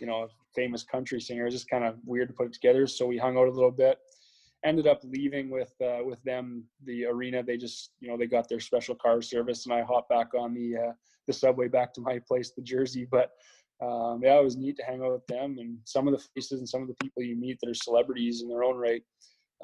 you know a famous country singer. It was just kind of weird to put it together. So we hung out a little bit. Ended up leaving with uh, with them the arena. They just you know they got their special car service and I hopped back on the uh, the subway back to my place, the Jersey. But um, yeah, it was neat to hang out with them and some of the faces and some of the people you meet that are celebrities in their own right.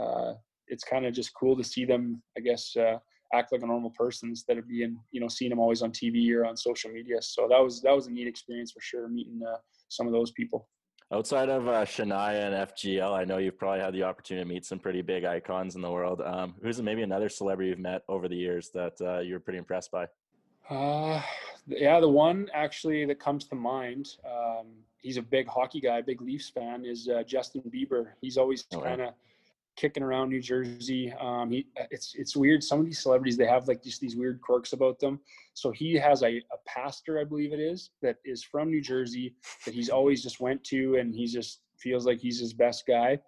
Uh, it's kind of just cool to see them, I guess, uh, act like a normal person instead of being, you know, seeing them always on TV or on social media. So that was that was a neat experience for sure, meeting uh, some of those people. Outside of uh, Shania and FGL, I know you've probably had the opportunity to meet some pretty big icons in the world. Um, who's maybe another celebrity you've met over the years that uh, you were pretty impressed by? Uh, yeah, the one actually that comes to mind, um, he's a big hockey guy, big Leafs fan, is uh, Justin Bieber. He's always oh, kind of kicking around New Jersey. Um, he, it's it's weird. Some of these celebrities they have like just these weird quirks about them. So he has a, a pastor, I believe it is, that is from New Jersey that he's always just went to, and he just feels like he's his best guy.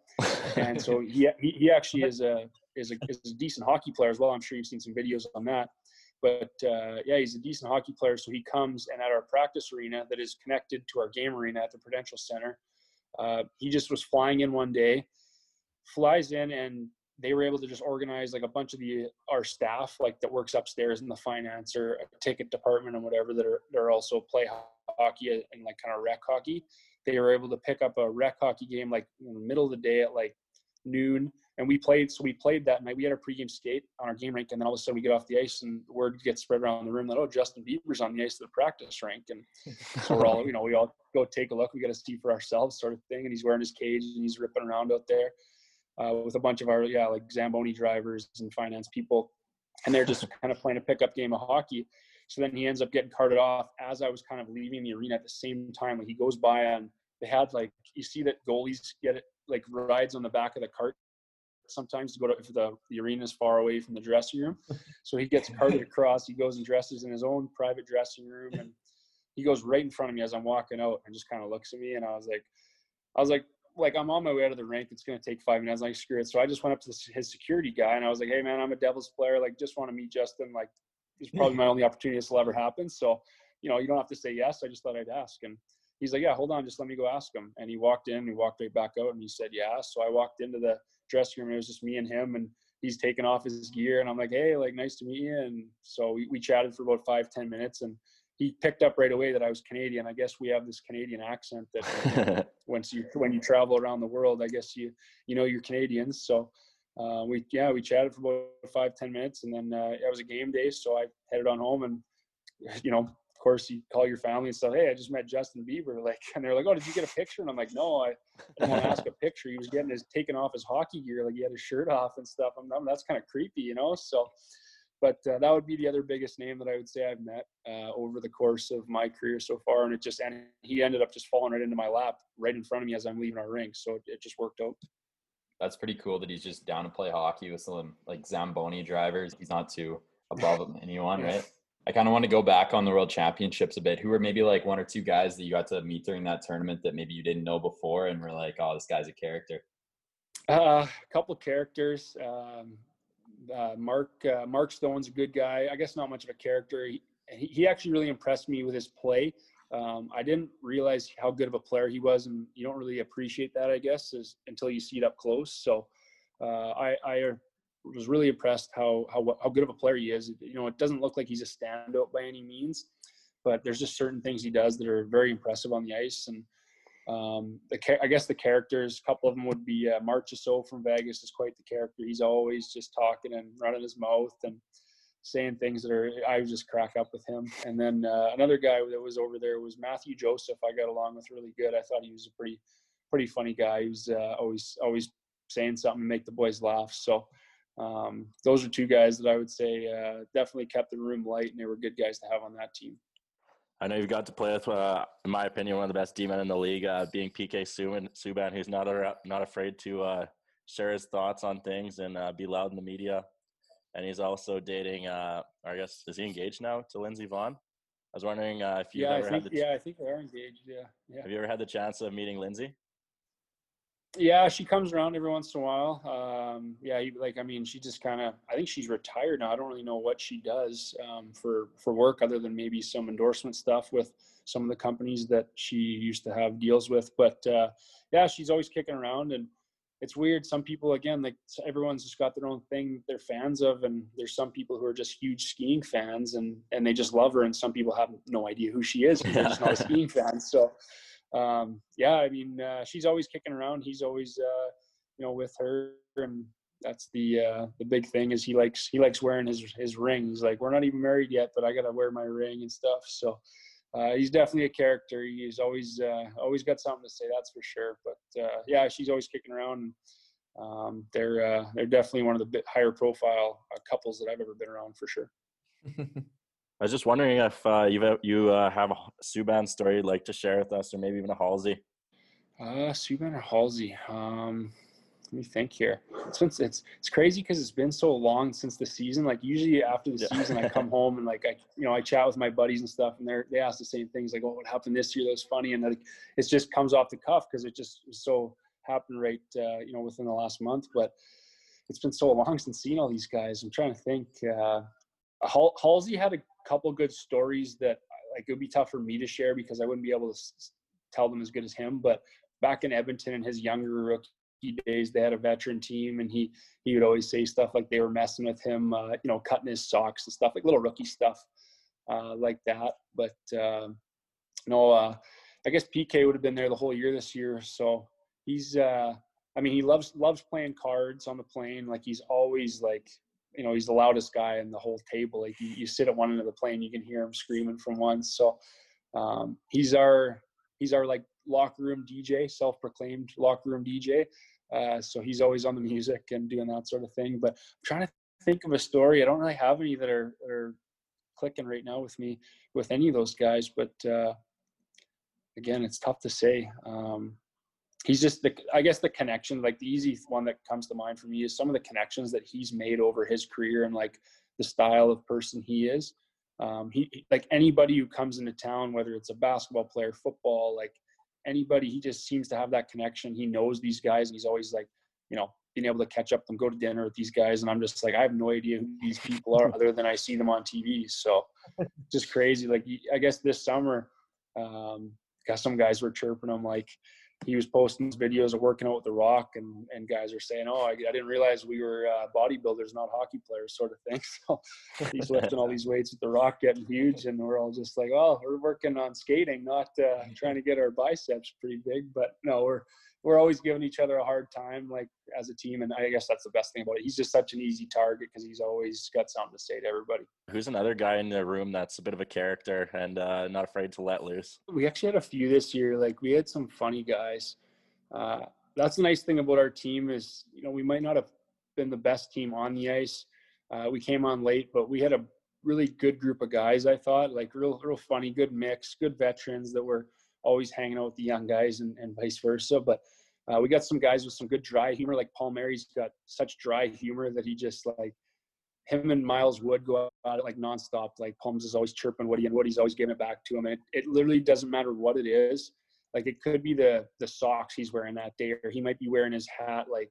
And so (laughs) he he, he actually is a is a is a decent hockey player as well. I'm sure you've seen some videos on that. But uh, yeah, he's a decent hockey player. So he comes and at our practice arena that is connected to our game arena at the Prudential Center. Uh, he just was flying in one day flies in and they were able to just organize like a bunch of the our staff like that works upstairs in the finance or ticket department and whatever that are that are also play hockey and like kind of rec hockey they were able to pick up a rec hockey game like in the middle of the day at like noon and we played. So we played that night. We had our pregame skate on our game rink, and then all of a sudden we get off the ice, and word gets spread around the room that oh Justin Bieber's on the ice of the practice rink, and so we're all (laughs) you know we all go take a look. We got to see for ourselves, sort of thing. And he's wearing his cage and he's ripping around out there uh, with a bunch of our yeah like Zamboni drivers and finance people, and they're just kind of playing a pickup game of hockey. So then he ends up getting carted off as I was kind of leaving the arena at the same time. Like he goes by and they had like you see that goalies get it like rides on the back of the cart sometimes to go to if the, the arena is far away from the dressing room. So he gets carted across. He goes and dresses in his own private dressing room and he goes right in front of me as I'm walking out and just kind of looks at me and I was like I was like like I'm on my way out of the rink. It's gonna take five minutes. I'm like screw it. So I just went up to his security guy and I was like, hey man, I'm a Devils player. Like just want to meet Justin. Like it's probably my only opportunity this will ever happen. So you know you don't have to say yes. I just thought I'd ask and he's like, yeah, hold on, just let me go ask him. And he walked in, he walked right back out, and he said, yeah. So I walked into the dressing room. And it was just me and him, and he's taking off his gear, and I'm like, hey, like nice to meet you. And so we, we chatted for about five, ten minutes, and he picked up right away that I was Canadian. I guess we have this Canadian accent that (laughs) once you when you travel around the world, I guess you you know you're Canadians. So. Uh, we yeah we chatted for about five ten minutes and then uh, it was a game day so I headed on home and you know of course, you call your family and say, "Hey, I just met Justin Bieber." (laughs) Like, and they're like, "Oh, did you get a picture?" And I'm like, "No, I didn't want to ask a picture. He was getting his taking off his hockey gear, like he had his shirt off and stuff. I'm, I'm that's kind of creepy, you know." So, but uh, that would be the other biggest name that I would say I've met uh, over the course of my career so far. And it just and he ended up just falling right into my lap, right in front of me as I'm leaving our rink. So it, it just worked out. That's pretty cool that he's just down to play hockey with some like Zamboni drivers. He's not too above anyone, (laughs) right? I kind of want to go back on the World Championships a bit. Who were maybe like one or two guys that you got to meet during that tournament that maybe you didn't know before, and were like, "Oh, this guy's a character." Uh, a couple characters. Um, uh, Mark uh, Mark Stone's a good guy. I guess not much of a character. He, he actually really impressed me with his play. Um, I didn't realize how good of a player he was, and you don't really appreciate that, I guess, is, until you see it up close. So uh, I, I was really impressed how how how good of a player he is. You know, it doesn't look like he's a standout by any means, but there's just certain things he does that are very impressive on the ice. And um, the I guess the characters, a couple of them would be uh, Marchessault from Vegas is quite the character. He's always just talking and running his mouth and saying things that are I just crack up with him. And then uh, another guy that was over there was Mathieu Joseph. I got along with really good. I thought he was a pretty pretty funny guy. He was uh, always always saying something to make the boys laugh. So um, those are two guys that I would say uh, definitely kept the room light, and they were good guys to have on that team. I know you've got to play with, uh, in my opinion, one of the best D-men in the league, uh, being PK Subban, Subban, who's not a, not afraid to uh, share his thoughts on things and uh, be loud in the media. And he's also dating, uh, I guess, is he engaged now to Lindsey Vonn? I was wondering if you've yeah, ever think, had the yeah, I think they are engaged. Yeah, yeah. Have you ever had the chance of meeting Lindsey? Yeah, she comes around every once in a while. Um, yeah, like I mean, she just kind of. I think she's retired now. I don't really know what she does um, for for work other than maybe some endorsement stuff with some of the companies that she used to have deals with. But uh, yeah, she's always kicking around, and it's weird. Some people, again, like everyone's just got their own thing they're fans of, and there's some people who are just huge skiing fans, and and they just love her, and some people have no idea who she is because they're just not a (laughs) skiing fan. So um, yeah, I mean, uh, she's always kicking around. He's always, uh, you know, with her, and that's the uh, the big thing is he likes he likes wearing his his ring. He's like, we're not even married yet, but I gotta wear my ring and stuff. So uh, he's definitely a character. He's always uh, always got something to say, that's for sure. But uh, yeah, she's always kicking around. And, um, they're uh, they're definitely one of the higher profile uh, couples that I've ever been around for sure. (laughs) I was just wondering if uh, you've you uh, have a Subban story you'd like to share with us, or maybe even a Halsey. Uh, Subban or Halsey? Um, let me think here. It's been, it's it's crazy because it's been so long since the season. Like usually after the yeah. season, I come (laughs) home and like I you know I chat with my buddies and stuff, and they they ask the same things like, "Oh, what happened this year? That was funny," and like it just comes off the cuff because it just so happened right uh, you know within the last month. But it's been so long since seeing all these guys. I'm trying to think. Uh, Halsey had a couple good stories that like it would be tough for me to share because I wouldn't be able to tell them as good as him. But back in Edmonton in his younger rookie days, they had a veteran team, and he he would always say stuff like they were messing with him, uh, you know, cutting his socks and stuff like little rookie stuff uh, like that. But uh, no, uh, I guess PK would have been there the whole year this year, so he's. Uh, I mean, he loves loves playing cards on the plane. Like he's always like, you know, he's the loudest guy in the whole table. Like you, you sit at one end of the plane, you can hear him screaming from one. So um, he's our he's our like locker room DJ, self-proclaimed locker room DJ. Uh, so he's always on the music and doing that sort of thing. But I'm trying to think of a story. I don't really have any that are, are clicking right now with me with any of those guys. But uh, again, it's tough to say. Um, he's just the I guess the connection, like the easy one that comes to mind for me is some of the connections that he's made over his career and like the style of person he is. Um, he like anybody who comes into town, whether it's a basketball player, football, like anybody, he just seems to have that connection. He knows these guys, and he's always like, you know, being able to catch up and go to dinner with these guys, and I'm just like, I have no idea who these people are other than I see them on TV. So, (laughs) just crazy. Like, I guess this summer, um, got some guys were chirping him like, he was posting videos of working out with The Rock, and and guys are saying, "Oh, I, I didn't realize we were uh, bodybuilders, not hockey players," sort of thing. (laughs) So he's lifting all these weights with The Rock, getting huge, and we're all just like, "Oh, we're working on skating, not uh, trying to get our biceps pretty big." But no, we're we're always giving each other a hard time, like as a team. And I guess that's the best thing about it. He's just such an easy target because he's always got something to say to everybody. Who's another guy in the room that's a bit of a character and uh, not afraid to let loose? We actually had a few this year. Like we had some funny guys. Uh, that's the nice thing about our team is, you know, we might not have been the best team on the ice. Uh, we came on late, but we had a really good group of guys. I thought like real, real funny, good mix, good veterans that were always hanging out with the young guys and, and vice versa. But uh, we got some guys with some good dry humor, like Palmieri's got such dry humor that he just like him and Miles Wood go at it like nonstop. Like Palms is always chirping Woody and Woody's always giving it back to him. And it, it literally doesn't matter what it is. Like it could be the the socks he's wearing that day, or he might be wearing his hat like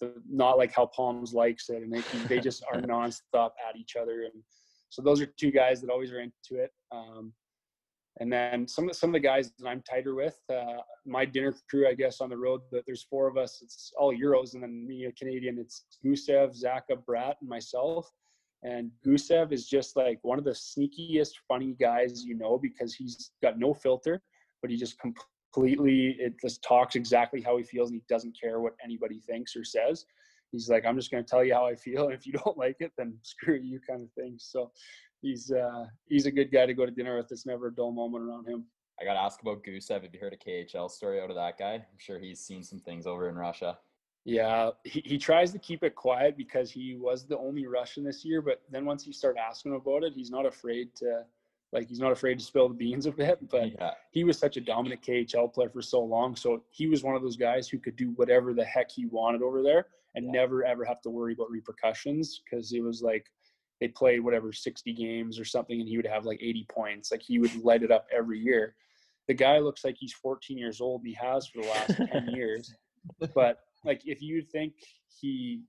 the, not like how Palms likes it, and they they just are (laughs) nonstop at each other. And so those are two guys that always are into it. Um, and then some of some of the guys that I'm tighter with, uh, my dinner crew, I guess, on the road. But there's four of us. It's all Euros, and then me, a Canadian. It's Gusev, Zacha, Bratt, and myself. And Gusev is just like one of the sneakiest, funny guys you know because he's got no filter, but he just completely it just talks exactly how he feels, and he doesn't care what anybody thinks or says. He's like, I'm just going to tell you how I feel, and if you don't (laughs) like it, then screw you, kind of thing. So he's uh, he's a good guy to go to dinner with. It's never a dull moment around him. I got to ask about Gusev. Have you heard a KHL story out of that guy? I'm sure he's seen some things over in Russia. Yeah, he, he tries to keep it quiet because he was the only Russian this year. But then once you start asking about it, he's not afraid to, like, he's not afraid to spill the beans a bit. But (laughs) yeah. he was such a dominant KHL player for so long. So he was one of those guys who could do whatever the heck he wanted over there and yeah. never, ever have to worry about repercussions because it was like, they played whatever 60 games or something and he would have like 80 points. Like he would light it up every year. The guy looks like he's 14 years old. And he has for the last (laughs) 10 years. But like if you think he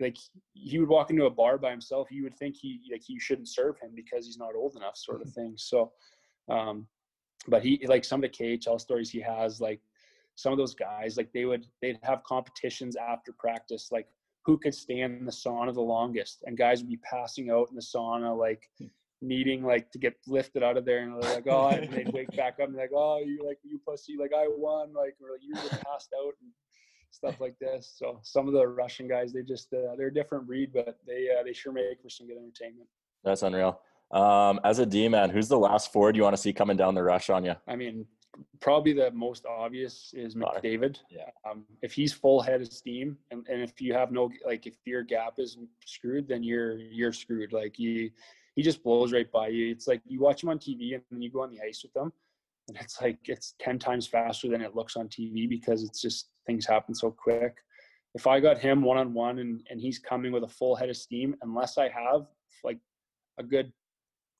like he would walk into a bar by himself you would think he like you shouldn't serve him because he's not old enough sort of mm-hmm. thing. So um but he like some of the khl stories he has like some of those guys like they would they'd have competitions after practice like who could stand in the sauna the longest and guys would be passing out in the sauna like hmm. needing like to get lifted out of there and they're like oh and they'd wake back up and like oh you like you pussy like i won like or like you just passed out and stuff like this so some of the russian guys they just uh, they're a different breed but they uh, they sure make for some good entertainment that's unreal um, as a D man, who's the last forward you want to see coming down the rush on you? I mean, probably the most obvious is McDavid. Yeah. Um, if he's full head of steam, and, and if you have no like, if your gap is screwed, then you're you're screwed. Like he he just blows right by you. It's like you watch him on TV and then you go on the ice with them, and it's like it's ten times faster than it looks on TV because it's just things happen so quick. If I got him one on one and and he's coming with a full head of steam, unless I have like a good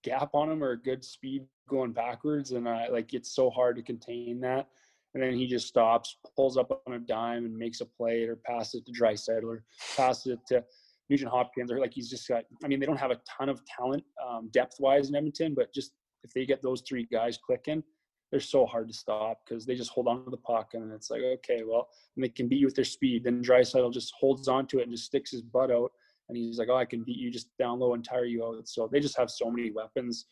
gap on him or a good speed going backwards, and I like it's so hard to contain that. And then he just stops, pulls up on a dime, and makes a play, or passes it to Drai or passes it to Nugent Hopkins, or like he's just got. I mean, they don't have a ton of talent um, depth wise in Edmonton, but just if they get those three guys clicking, they're so hard to stop because they just hold on to the puck, and it's like okay, well, and they can beat you with their speed. Then Drai Draisaitl just holds on to it and just sticks his butt out, and he's like, oh, I can beat you just down low and tire you out. So they just have so many weapons,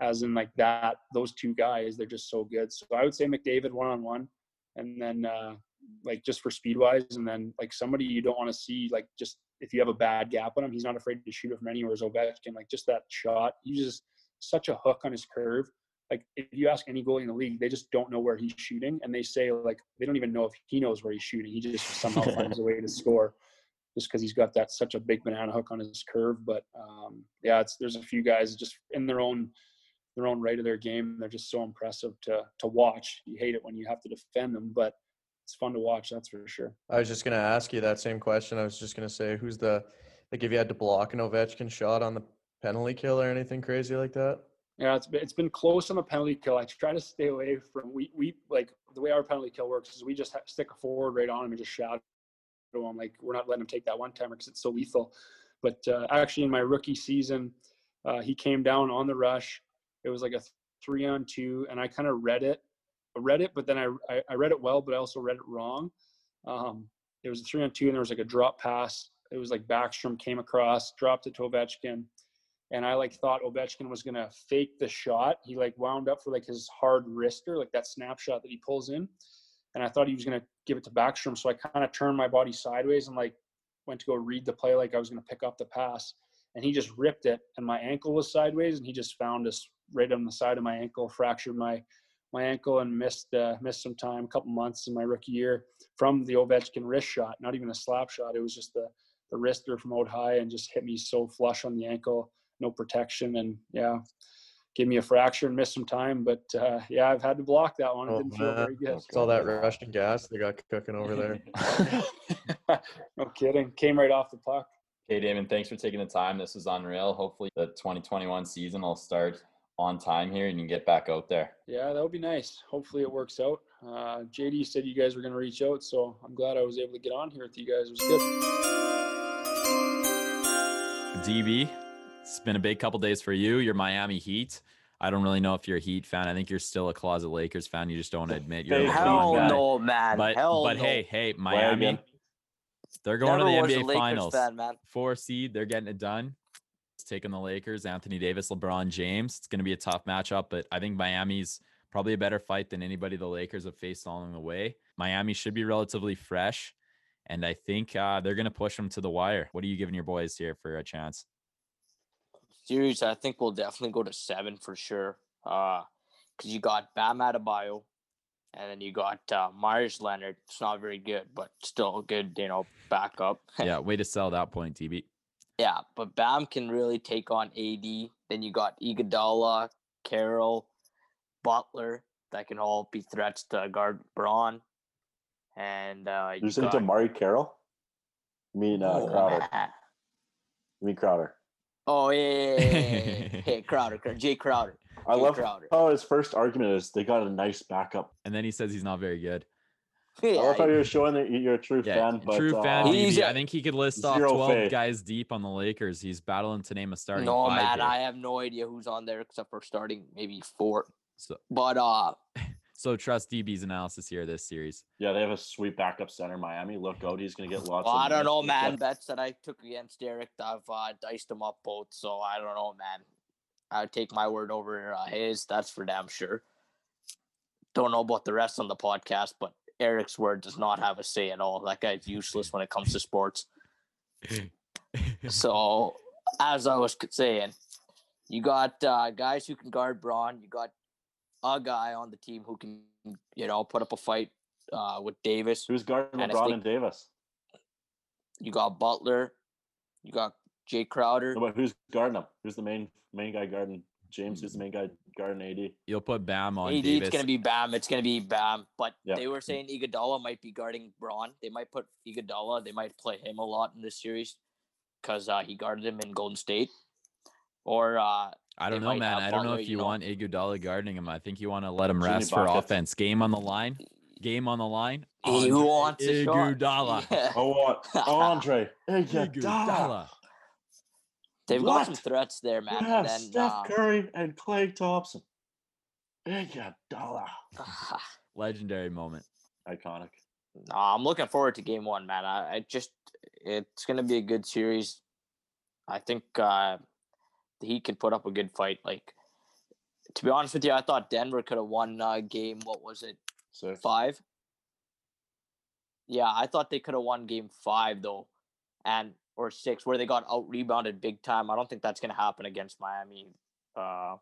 as in like that. Those two guys, they're just so good. So I would say McDavid one on one, and then uh, like just for speed wise, and then like somebody you don't want to see like just if you have a bad gap on him, he's not afraid to shoot it from anywhere. As Ovechkin, like just that shot, he just such a hook on his curve. Like if you ask any goalie in the league, they just don't know where he's shooting, and they say like they don't even know if he knows where he's shooting. He just somehow (laughs) finds a way to score, just because he's got that such a big banana hook on his curve. But um, yeah, it's there's a few guys just in their own their own right of their game. They're just so impressive to to watch. You hate it when you have to defend them, but it's fun to watch. That's for sure. I was just gonna ask you that same question. I was just gonna say, who's the like if you had to block an Ovechkin shot on the penalty kill or anything crazy like that? Yeah, it's been, it's been close on the penalty kill. I try to stay away from we we like the way our penalty kill works is we just stick a forward right on him and just shout shadow him. Like we're not letting him take that one timer because it's so lethal. But uh, actually, in my rookie season, uh, he came down on the rush. It was like a three on two, and I kind of read it read it, but then I, I, I read it well, but I also read it wrong. Um, it was a three on two, and there was like a drop pass. It was like Backstrom came across, dropped it to Ovechkin, and I like thought Ovechkin was gonna fake the shot. He like wound up for like his hard wrister, like that snapshot that he pulls in, and I thought he was gonna give it to Backstrom. So I kind of turned my body sideways and like went to go read the play, like I was gonna pick up the pass, and he just ripped it, and my ankle was sideways, and he just found us right on the side of my ankle, fractured my my ankle and missed uh, missed some time, a couple months in my rookie year from the Ovechkin wrist shot. Not even a slap shot. It was just the the wrister from out high and just hit me so flush on the ankle, no protection, and yeah, gave me a fracture and missed some time. But uh, yeah, I've had to block that one. It Oh, didn't feel very good. It's all that Russian gas they got cooking over there. (laughs) (laughs) no kidding. Came right off the puck. Hey, Damon, thanks for taking the time. This was unreal. Hopefully, the 2021 season will start on time here and you can get back out there. Yeah, that would be nice. Hopefully it works out. Uh, JD said you guys were going to reach out, so I'm glad I was able to get on here with you guys. It was good. DB, it's been a big couple days for you. You're Miami Heat. I don't really know if you're a Heat fan. I think you're still a closet Lakers fan. You just don't admit you're a Fake Cleveland Hell guy. no, man. But Hell but no. hey, hey, Miami, they're going Never to the a NBA Finals. fan, man. Four seed, they're getting it done. Taking the Lakers, Anthony Davis, LeBron James. It's going to be a tough matchup, but I think Miami's probably a better fight than anybody the Lakers have faced along the way. Miami should be relatively fresh, and I think uh, they're going to push them to the wire. What are you giving your boys here for a chance? Series, I think we'll definitely go to seven for sure. Uh, because you got Bam Adebayo, and then you got uh, Meyers Leonard. It's not very good, but still a good, you know, backup. (laughs) yeah, way to sell that point, TB. Yeah, but Bam can really take on AD. Then you got Iguodala, Carroll, Butler that can all be threats to guard Bron. And uh, You're you saying got, Mari Carroll? You mean uh, oh, Crowder? man. (laughs) You mean Crowder? Oh yeah, yeah, yeah, yeah, yeah. (laughs) hey Crowder, Jae Crowder. I Jay love Crowder. how his first argument is they got a nice backup. And then he says he's not very good. I love how Yeah, you're showing that you're a true Yeah, fan. But, true fan. uh, He's DB. a- I think he could list off 12 faith. guys deep on the Lakers. He's battling to name a starting no man, here. I have no idea who's on there except for starting maybe four. So, But uh, (laughs) so trust DB's analysis here this series. yeah, they have a sweet backup center. Miami. Look out, he's gonna get lots. well, of I don't know, minutes. man. Bets that I took against Derek, I've uh, diced them up both. So I don't know, man. I would take my word over uh, his. That's for damn sure. Don't know about the rest on the podcast, but Eric's word does not have a say at all. That guy's useless when it comes to sports. So, as I was saying, you got uh, guys who can guard Bron. You got a guy on the team who can, you know, put up a fight uh, with Davis. Who's guarding And they- and Davis? You got Butler. You got Jae Crowder. No, but who's guarding him? Who's the main main guy guarding James? Who's the main guy guarding AD? You'll put Bam on AD, Davis. it's gonna be Bam. It's gonna be Bam. But Yeah. they were saying Iguodala might be guarding Bron. They might put Iguodala. They might play him a lot in this series because uh, he guarded him in Golden State. Or uh, I don't know, man. I don't know if you you know. want Iguodala guarding him. I think you want to let him Jimmy rest for Buckets. offense. Game on the line. Game on the line. Hey, who Andre wants a? Iguodala. Yeah. Oh, what? (laughs) Andre. Iguodala. Iguodala. They've got some threats there, You man. And then Steph uh, Curry and Klay Thompson. Iguodala. (laughs) Legendary moment. Iconic. Nah, I'm looking forward to game one, man. I, I just it's gonna be a good series. I think uh the Heat can put up a good fight. Like to be honest with you, I thought Denver could have won uh, game. What was it? Six. Five. Yeah, I thought they could have won game five though, and or six where they got out rebounded big time. I don't think that's gonna happen against Miami. Uh,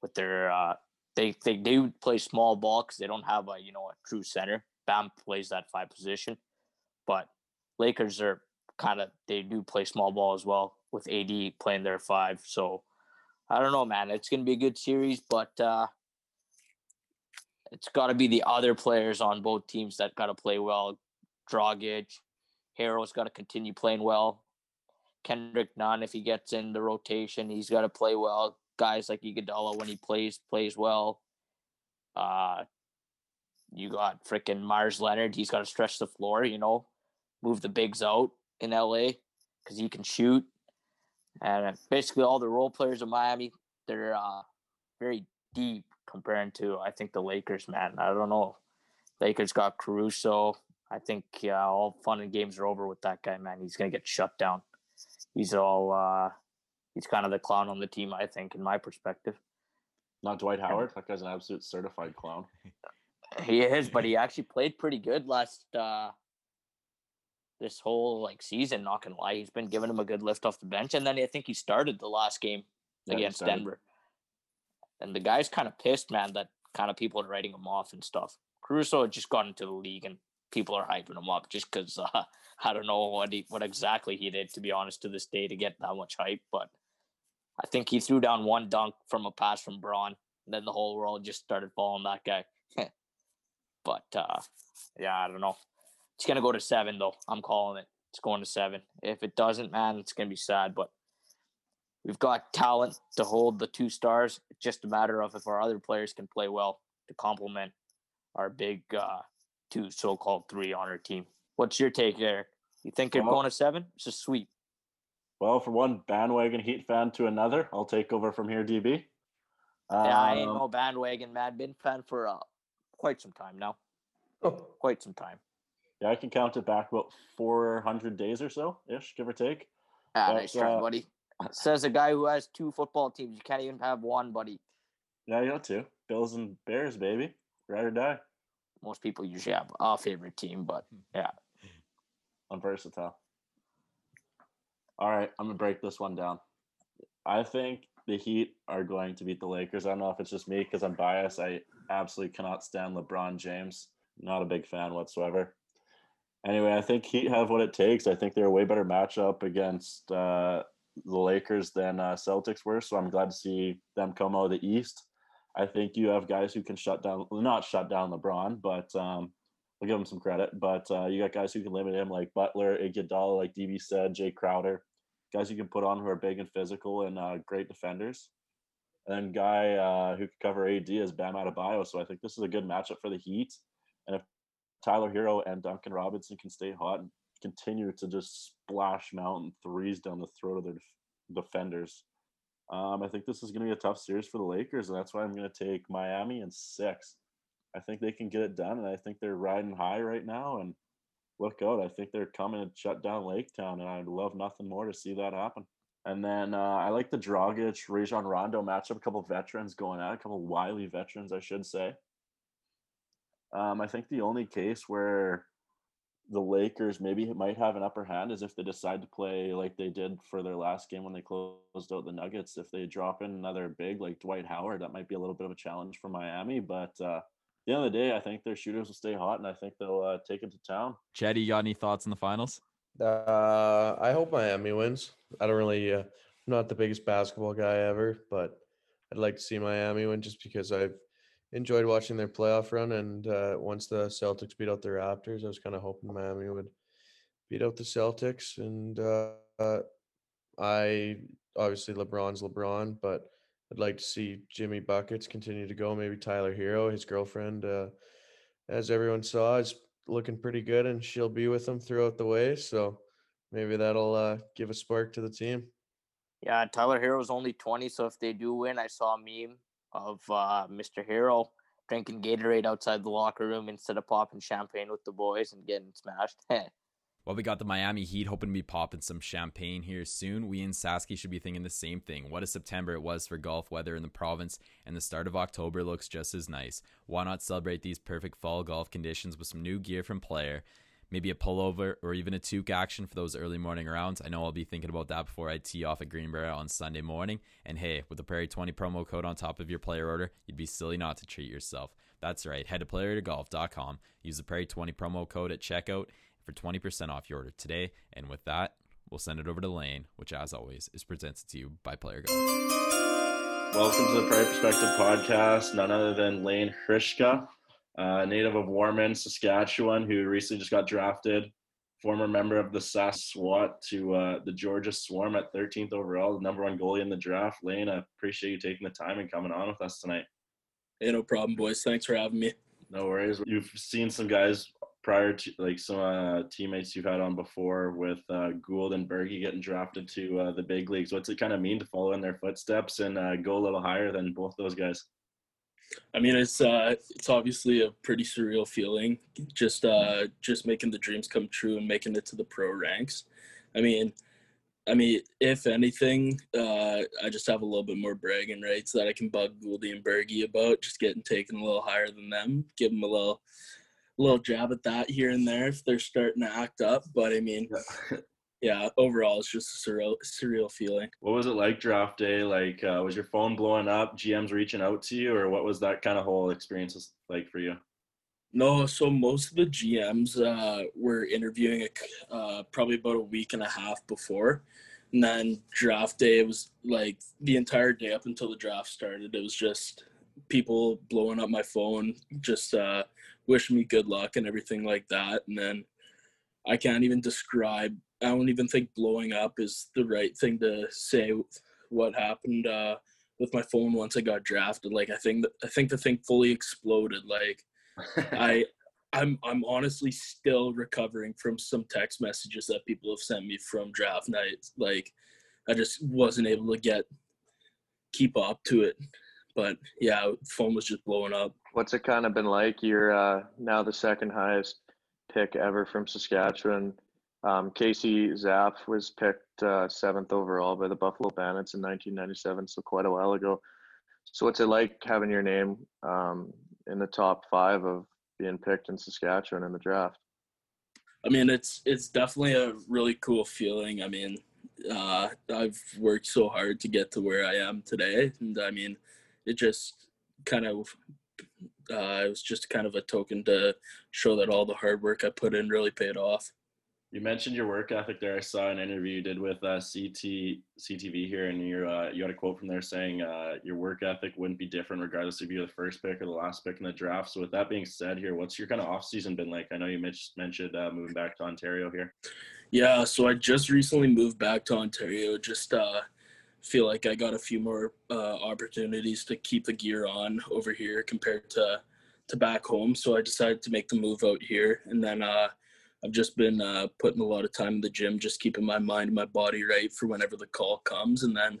with their uh, they they do play small ball because they don't have a you know a true center. Bam plays that five position, but Lakers are kind of they do play small ball as well with AD playing their five. So I don't know, man. It's gonna be a good series, but uh, it's got to be the other players on both teams that got to play well. Dragic, Herro's got to continue playing well. Kendrick Nunn, if he gets in the rotation, he's got to play well. Guys like Iguodala, when he plays, plays well. Uh, you got freaking Meyers Leonard. He's got to stretch the floor, you know, move the bigs out in LA because he can shoot. And basically, all the role players of Miami, they're uh, very deep comparing to I think the Lakers, man. I don't know. Lakers got Caruso. I think yeah, all fun and games are over with that guy, man. He's gonna get shut down. He's all uh he's kind of the clown on the team, I think, in my perspective. Not Dwight Howard. That guy's an absolute certified clown. (laughs) He is, but he actually played pretty good last uh this whole like season, not gonna lie. He's been giving him a good lift off the bench. And then I think he started the last game Yeah, against. Denver. And the guy's kind of pissed, man, that kind of people are writing him off and stuff. Caruso had just got into the league and people are hyping him up just because uh, (laughs) I don't know what he, what exactly he did, to be honest, to this day to get that much hype. But I think he threw down one dunk from a pass from Bron. And then the whole world just started following that guy. (laughs) but uh, yeah, I don't know. It's gonna go to seven though. I'm calling it. It's going to seven. If it doesn't, man, it's gonna be sad. But we've got talent to hold the two stars. It's just a matter of if our other players can play well to complement our big uh, two so-called three on our team. What's your take Eric? You think they're Well- going to seven? It's a sweep. Well, for one bandwagon Heat fan to another, I'll take over from here, DB. yeah, I ain't Um, no bandwagon Mad Bin fan for uh, quite some time now. Oh, Quite some time. Yeah, I can count it back about 400 days or so ish, give or take. Ah, But, nice try, uh, buddy. Says a guy who has two football teams. You can't even have one, buddy. Yeah, you got two. Bills and Bears, baby. Ride or die. Most people usually have a favorite team, but yeah. I'm versatile. All right, I'm gonna break this one down. I think the Heat are going to beat the Lakers. I don't know if it's just me because I'm biased. I absolutely cannot stand LeBron James. Not a big fan whatsoever. Anyway, I think Heat have what it takes. I think they're a way better matchup against uh, the Lakers than uh, Celtics were. So I'm glad to see them come out of the East. I think you have guys who can shut down, not shut down LeBron, but um, I'll give him some credit. But uh, you got guys who can limit him, like Butler, Iguodala, like DB said, Jae Crowder, guys you can put on who are big and physical and uh, great defenders. And then guy uh, who can cover AD is Bam Adebayo. So I think this is a good matchup for the Heat. And if Tyler Herro and Duncan Robinson can stay hot and continue to just splash mountain threes down the throat of their def- defenders, um, I think this is going to be a tough series for the Lakers, and that's why I'm going to take Miami in six. I think they can get it done, and I think they're riding high right now. And look out, I think they're coming to shut down Lake Town, and I'd love nothing more to see that happen. And then uh, I like the Dragic Rajon Rondo matchup. A couple veterans going at a couple wily veterans, I should say. Um, I think the only case where the Lakers maybe might have an upper hand is if they decide to play like they did for their last game when they closed out the Nuggets. If they drop in another big like Dwight Howard, that might be a little bit of a challenge for Miami. But uh, at the end of the day, I think their shooters will stay hot, and I think they'll uh, take it to town. Chetty, you got any thoughts on the finals? Uh, I hope Miami wins. I don't really, uh, I'm not the biggest basketball guy ever, but I'd like to see Miami win just because I've enjoyed watching their playoff run. And uh, once the Celtics beat out the Raptors, I was kind of hoping Miami would beat out the Celtics. And uh, I obviously LeBron's LeBron, but I'd like to see Jimmy buckets continue to go. Maybe Tyler Herro, his girlfriend, uh, as everyone saw, is looking pretty good, and she'll be with him throughout the way. So maybe that'll uh, give a spark to the team. yeah, Tyler Herro's only 20, so if they do win, I saw a meme of uh, Mr. Herro drinking Gatorade outside the locker room instead of popping champagne with the boys and getting smashed. (laughs) Well, we got the Miami Heat hoping to be popping some champagne here soon. We and Sasky should be thinking the same thing. What a September it was for golf weather in the province, and the start of October looks just as nice. Why not celebrate these perfect fall golf conditions with some new gear from Player? Maybe a pullover or even a toque action for those early morning rounds. I know I'll be thinking about that before I tee off at Greenbrier on Sunday morning. And hey, with the Prairie 20 promo code on top of your player order, you'd be silly not to treat yourself. That's right. Head to playertogolf.com, use the Prairie 20 promo code at checkout for 20% off your order today. And with that, we'll send it over to Laine, which, as always, is presented to you by Player Golf. Welcome to the Prairie Perspective podcast. None other than Laine Hrushka, uh, native of Warman, Saskatchewan, who recently just got drafted, former member of the SAS SWAT to uh, the Georgia Swarm at 13th overall, the number one goalie in the draft. Laine, I appreciate you taking the time and coming on with us tonight. Hey, no problem, boys. Thanks for having me. No worries. You've seen some guys prior to like some uh, teammates you've had on before with uh, Gould and Bergie getting drafted to uh, the big leagues. What's it kind of mean to follow in their footsteps and uh, go a little higher than both those guys? I mean, it's uh, it's obviously a pretty surreal feeling, just uh, just making the dreams come true and making it to the pro ranks. I mean, I mean, if anything, uh, I just have a little bit more bragging rights that I can bug Gouldy and Bergie about, just getting taken a little higher than them, give them a little little jab at that here and there if they're starting to act up. But I mean, (laughs) yeah, overall, it's just a surreal, surreal feeling. What was it like draft day? Like, uh, was your phone blowing up? GMs reaching out to you, or what was that kind of whole experience like for you? No, so most of the GMs uh, were interviewing uh, probably about a week and a half before, and then draft day was like the entire day up until the draft started. It was just people blowing up my phone, just uh, wishing me good luck and everything like that. And then I can't even describe. I don't even think blowing up is the right thing to say. What happened uh, with my phone once I got drafted? Like I think I think the thing fully exploded. Like (laughs) I. I'm I'm honestly still recovering from some text messages that people have sent me from draft night. Like I just wasn't able to get keep up to it. But yeah, phone was just blowing up. What's it kind of been like? You're uh, now the second highest pick ever from Saskatchewan. Um, Casey Zapf was picked uh, seventh overall by the Buffalo Bandits in 1997, so quite a while ago. So what's it like having your name um, in the top five of being picked in Saskatchewan in the draft? I mean, it's it's definitely a really cool feeling. I mean, uh, I've worked so hard to get to where I am today, and I mean, it just kind of uh, it was just kind of a token to show that all the hard work I put in really paid off. You mentioned your work ethic there. I saw an interview you did with uh, CT CTV here, and you uh, you had a quote from there saying uh, your work ethic wouldn't be different regardless if you're the first pick or the last pick in the draft. So with that being said, here, what's your kind of off season been like? I know you mentioned uh, moving back to Ontario here. Yeah, so I just recently moved back to Ontario. Just uh, feel like I got a few more uh, opportunities to keep the gear on over here compared to to back home. So I decided to make the move out here, and then uh, I've just been uh, putting a lot of time in the gym, just keeping my mind and my body right for whenever the call comes, and then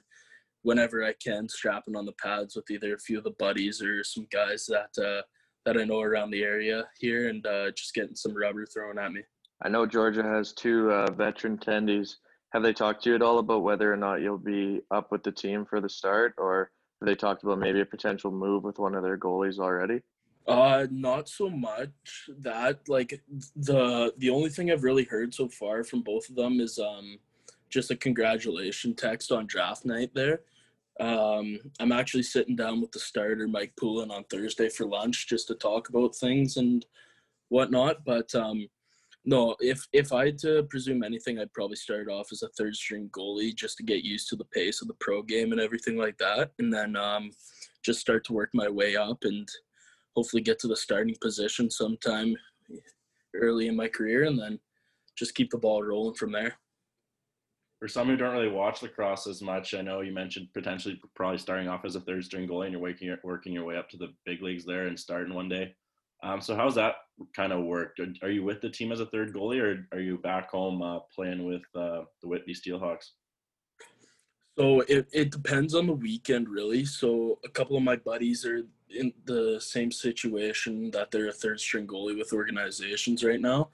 whenever I can, strapping on the pads with either a few of the buddies or some guys that uh, that I know around the area here, and uh, just getting some rubber thrown at me. I know Georgia has two uh, veteran tendies have they talked to you at all about whether or not you'll be up with the team for the start, or have they talked about maybe a potential move with one of their goalies already? Uh, not so much that. Like the the only thing I've really heard so far from both of them is um just a congratulation text on draft night there. Um, I'm actually sitting down with the starter Mike Poulin on Thursday for lunch just to talk about things and whatnot. But um, no, if if I had to presume anything, I'd probably start off as a third string goalie just to get used to the pace of the pro game and everything like that, and then um, just start to work my way up and hopefully get to the starting position sometime early in my career, and then just keep the ball rolling from there. For some who don't really watch lacrosse as much, I know you mentioned potentially probably starting off as a third string goalie and you're working working your way up to the big leagues there and starting one day. Um, so how's that kind of worked? Are you with the team as a third goalie, or are you back home uh, playing with uh, the Whitby Steelhawks? So it, it depends on the weekend, really. So a couple of my buddies are in the same situation that they're a third string goalie with organizations right now.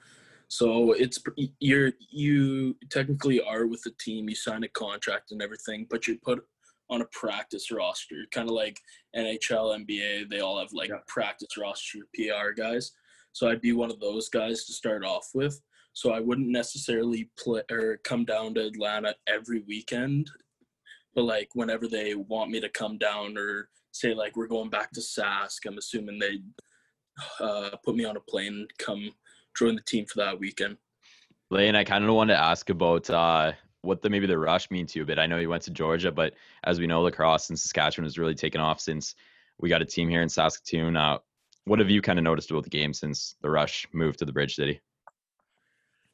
So it's you're you technically are with the team. You sign a contract and everything, but you're put on a practice roster, kind of like NHL, NBA. They all have like Yeah. practice roster PR guys. So I'd be one of those guys to start off with. So I wouldn't necessarily play or come down to Atlanta every weekend, but like whenever they want me to come down or say like we're going back to Sask, I'm assuming they uh, put me on a plane and come join the team for that weekend. Laine, I kind of wanted to ask about uh, what the maybe the rush mean to you a bit. I know you went to Georgia, but as we know, lacrosse in Saskatchewan has really taken off since we got a team here in Saskatoon. Uh, what have you kind of noticed about the game since the rush moved to the Bridge City?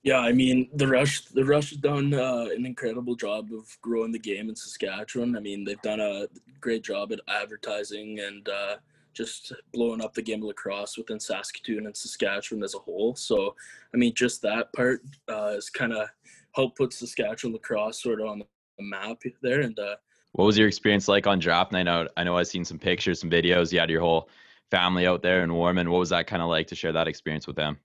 Yeah, I mean the rush. The rush has done uh, an incredible job of growing the game in Saskatchewan. I mean they've done a great job at advertising and uh, just blowing up the game of lacrosse within Saskatoon and Saskatchewan as a whole. So, I mean, just that part uh, has kind of helped put Saskatchewan lacrosse sort of on the map there. And uh, What was your experience like on draft night out? I know I've seen some pictures, some videos. You had your whole family out there in Warman. What was that kind of like to share that experience with them?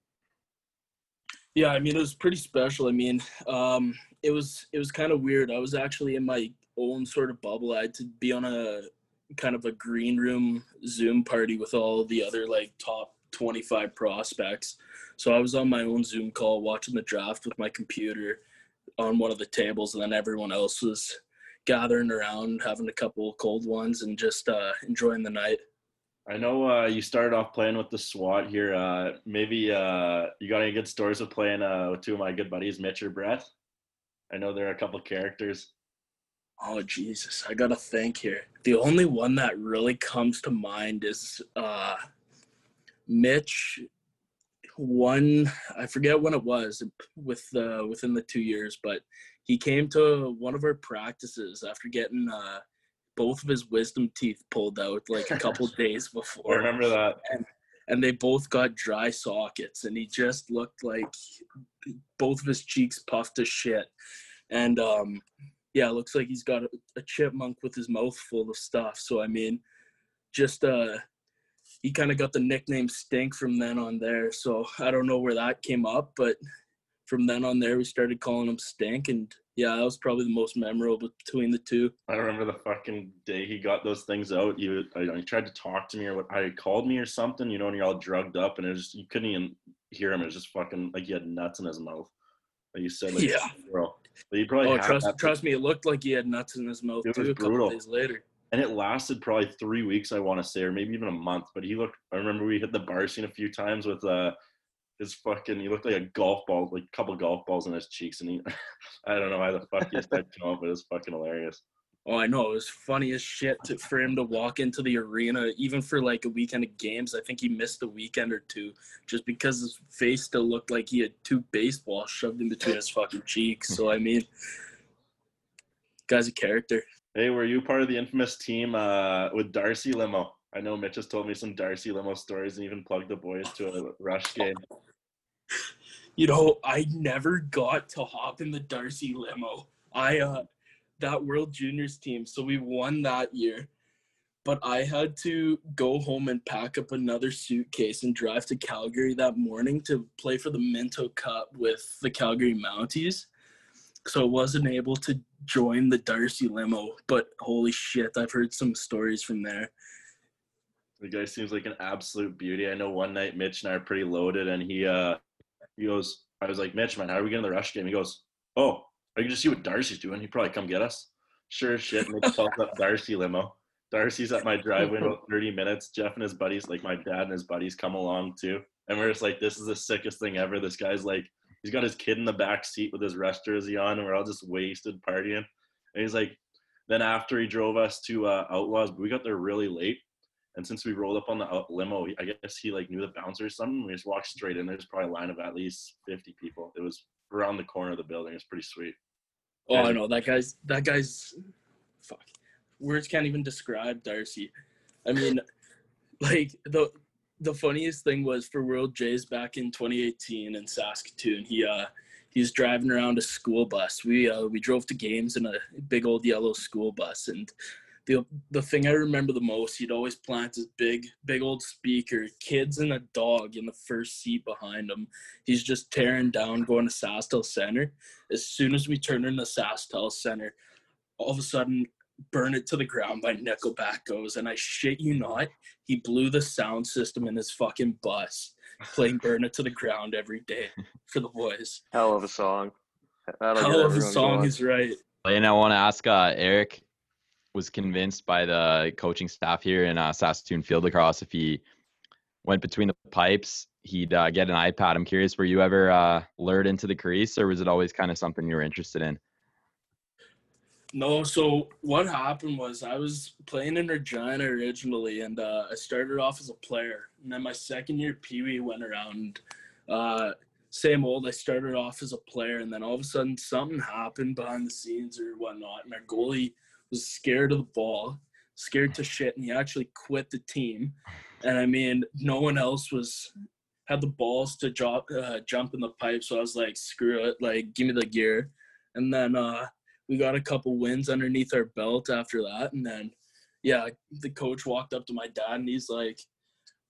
Yeah, I mean it was pretty special. I mean, um, it was it was kind of weird. I was actually in my own sort of bubble. I had to be on a kind of a green room Zoom party with all the other like top 25 prospects. So I was on my own Zoom call watching the draft with my computer on one of the tables, and then everyone else was gathering around, having a couple cold ones, and just uh, enjoying the night. I know uh, you started off playing with the SWAT here. Uh, maybe uh, you got any good stories of playing uh, with two of my good buddies, Mitch or Brett? I know there are a couple characters. Oh Jesus, I gotta think here. The only one that really comes to mind is uh Mitch one I forget when it was with uh within the two years, but he came to one of our practices after getting both of his wisdom teeth pulled out like a couple (laughs) days before. I remember that. and they both got dry sockets and he just looked like both of his cheeks puffed to shit and um yeah it looks like he's got a, a chipmunk with his mouth full of stuff so i mean just uh he kind of got the nickname stink from then on there so i don't know where that came up but from then on there we started calling him stink and yeah that was probably the most memorable between the two I remember the fucking day he got those things out. You, I, he tried to talk to me or what? I called me or something. You know, and you're all drugged up, and it was just you couldn't even hear him. It was just fucking like he had nuts in his mouth. Like you said, like, Yeah. (laughs) bro. But he probably oh trust trust me it looked like he had nuts in his mouth It too was a couple brutal. days later and it lasted probably three weeks, I want to say, or maybe even a month. But he looked. I remember we hit the bar scene a few times with uh his fucking. He looked like a golf ball, like a couple golf balls in his cheeks, and he. (laughs) I don't know why the fuck he said come up, but it was fucking hilarious. Oh, I know. It was funny as shit to, for him to walk into the arena, even for like a weekend of games. I think he missed a weekend or two just because his face still looked like he had two baseballs shoved in between his fucking cheeks. So, I (laughs) mean, guy's a character. Hey, were you part of the infamous team uh, with Darcy Limo? I know Mitch has told me some Darcy Limo stories and even plugged the boys to a rush game. You know, I never got to hop in the Darcy limo. I, uh, that World Juniors team, so we won that year. But I had to go home and pack up another suitcase and drive to Calgary that morning to play for the Minto Cup with the Calgary Mounties. So I wasn't able to join the Darcy limo. But holy shit, I've heard some stories from there. The guy seems like an absolute beauty. I know one night Mitch and I are pretty loaded, and he uh he goes, I was like, Mitch, man, how are we getting the rush game? He goes, Oh, I can just see what Darcy's doing. He probably come get us. Sure shit. Mitch calls up Darcy limo. Darcy's at my driveway in about (laughs) 30 minutes. Jeff and his buddies, like my dad and his buddies, come along too. And we're just like, this is the sickest thing ever. This guy's like, he's got his kid in the back seat with his rush jersey on, and we're all just wasted partying. And he's like, then after he drove us to uh, Outlaws, we got there really late. And since we rolled up on the limo, I guess he like knew the bouncer or something. We just walked straight in. There's probably a line of at least 50 people. It was around the corner of the building. It's pretty sweet. Oh, I know that guy's that guy's fuck. Words can't even describe Darcy. I mean, (laughs) like the the funniest thing was for World Jays back in 2018 in Saskatoon. He uh he's driving around a school bus. We uh we drove to games in a big old yellow school bus and the the thing I remember the most, he'd always plant his big big old speaker, kids and a dog in the first seat behind him. He's just tearing down, going to SaskTel Center. As soon as we turn into SaskTel Center, all of a sudden, "Burn It to the Ground" by Nickelback goes, and I shit you not, he blew the sound system in his fucking bus, playing (laughs) "Burn It to the Ground" every day for the boys. Hell of a song. That'll Hell of a song going. is right. And I want to ask uh, Eric was convinced by the coaching staff here in uh, Saskatoon Field Lacrosse if he went between the pipes, he'd uh, get an iPad. I'm curious, were you ever uh, lured into the crease, or was it always kind of something you were interested in? No, so what happened was I was playing in Regina originally, and uh, I started off as a player. And then my second year, Pee Wee went around. Uh, same old, I started off as a player, and then all of a sudden something happened behind the scenes or whatnot. And our goalie was scared of the ball, scared to shit, and he actually quit the team. And I mean, no one else was had the balls to drop, uh, jump in the pipe. So I was like, screw it, like give me the gear. And then uh, we got a couple wins underneath our belt after that. And then, yeah, the coach walked up to my dad and he's like,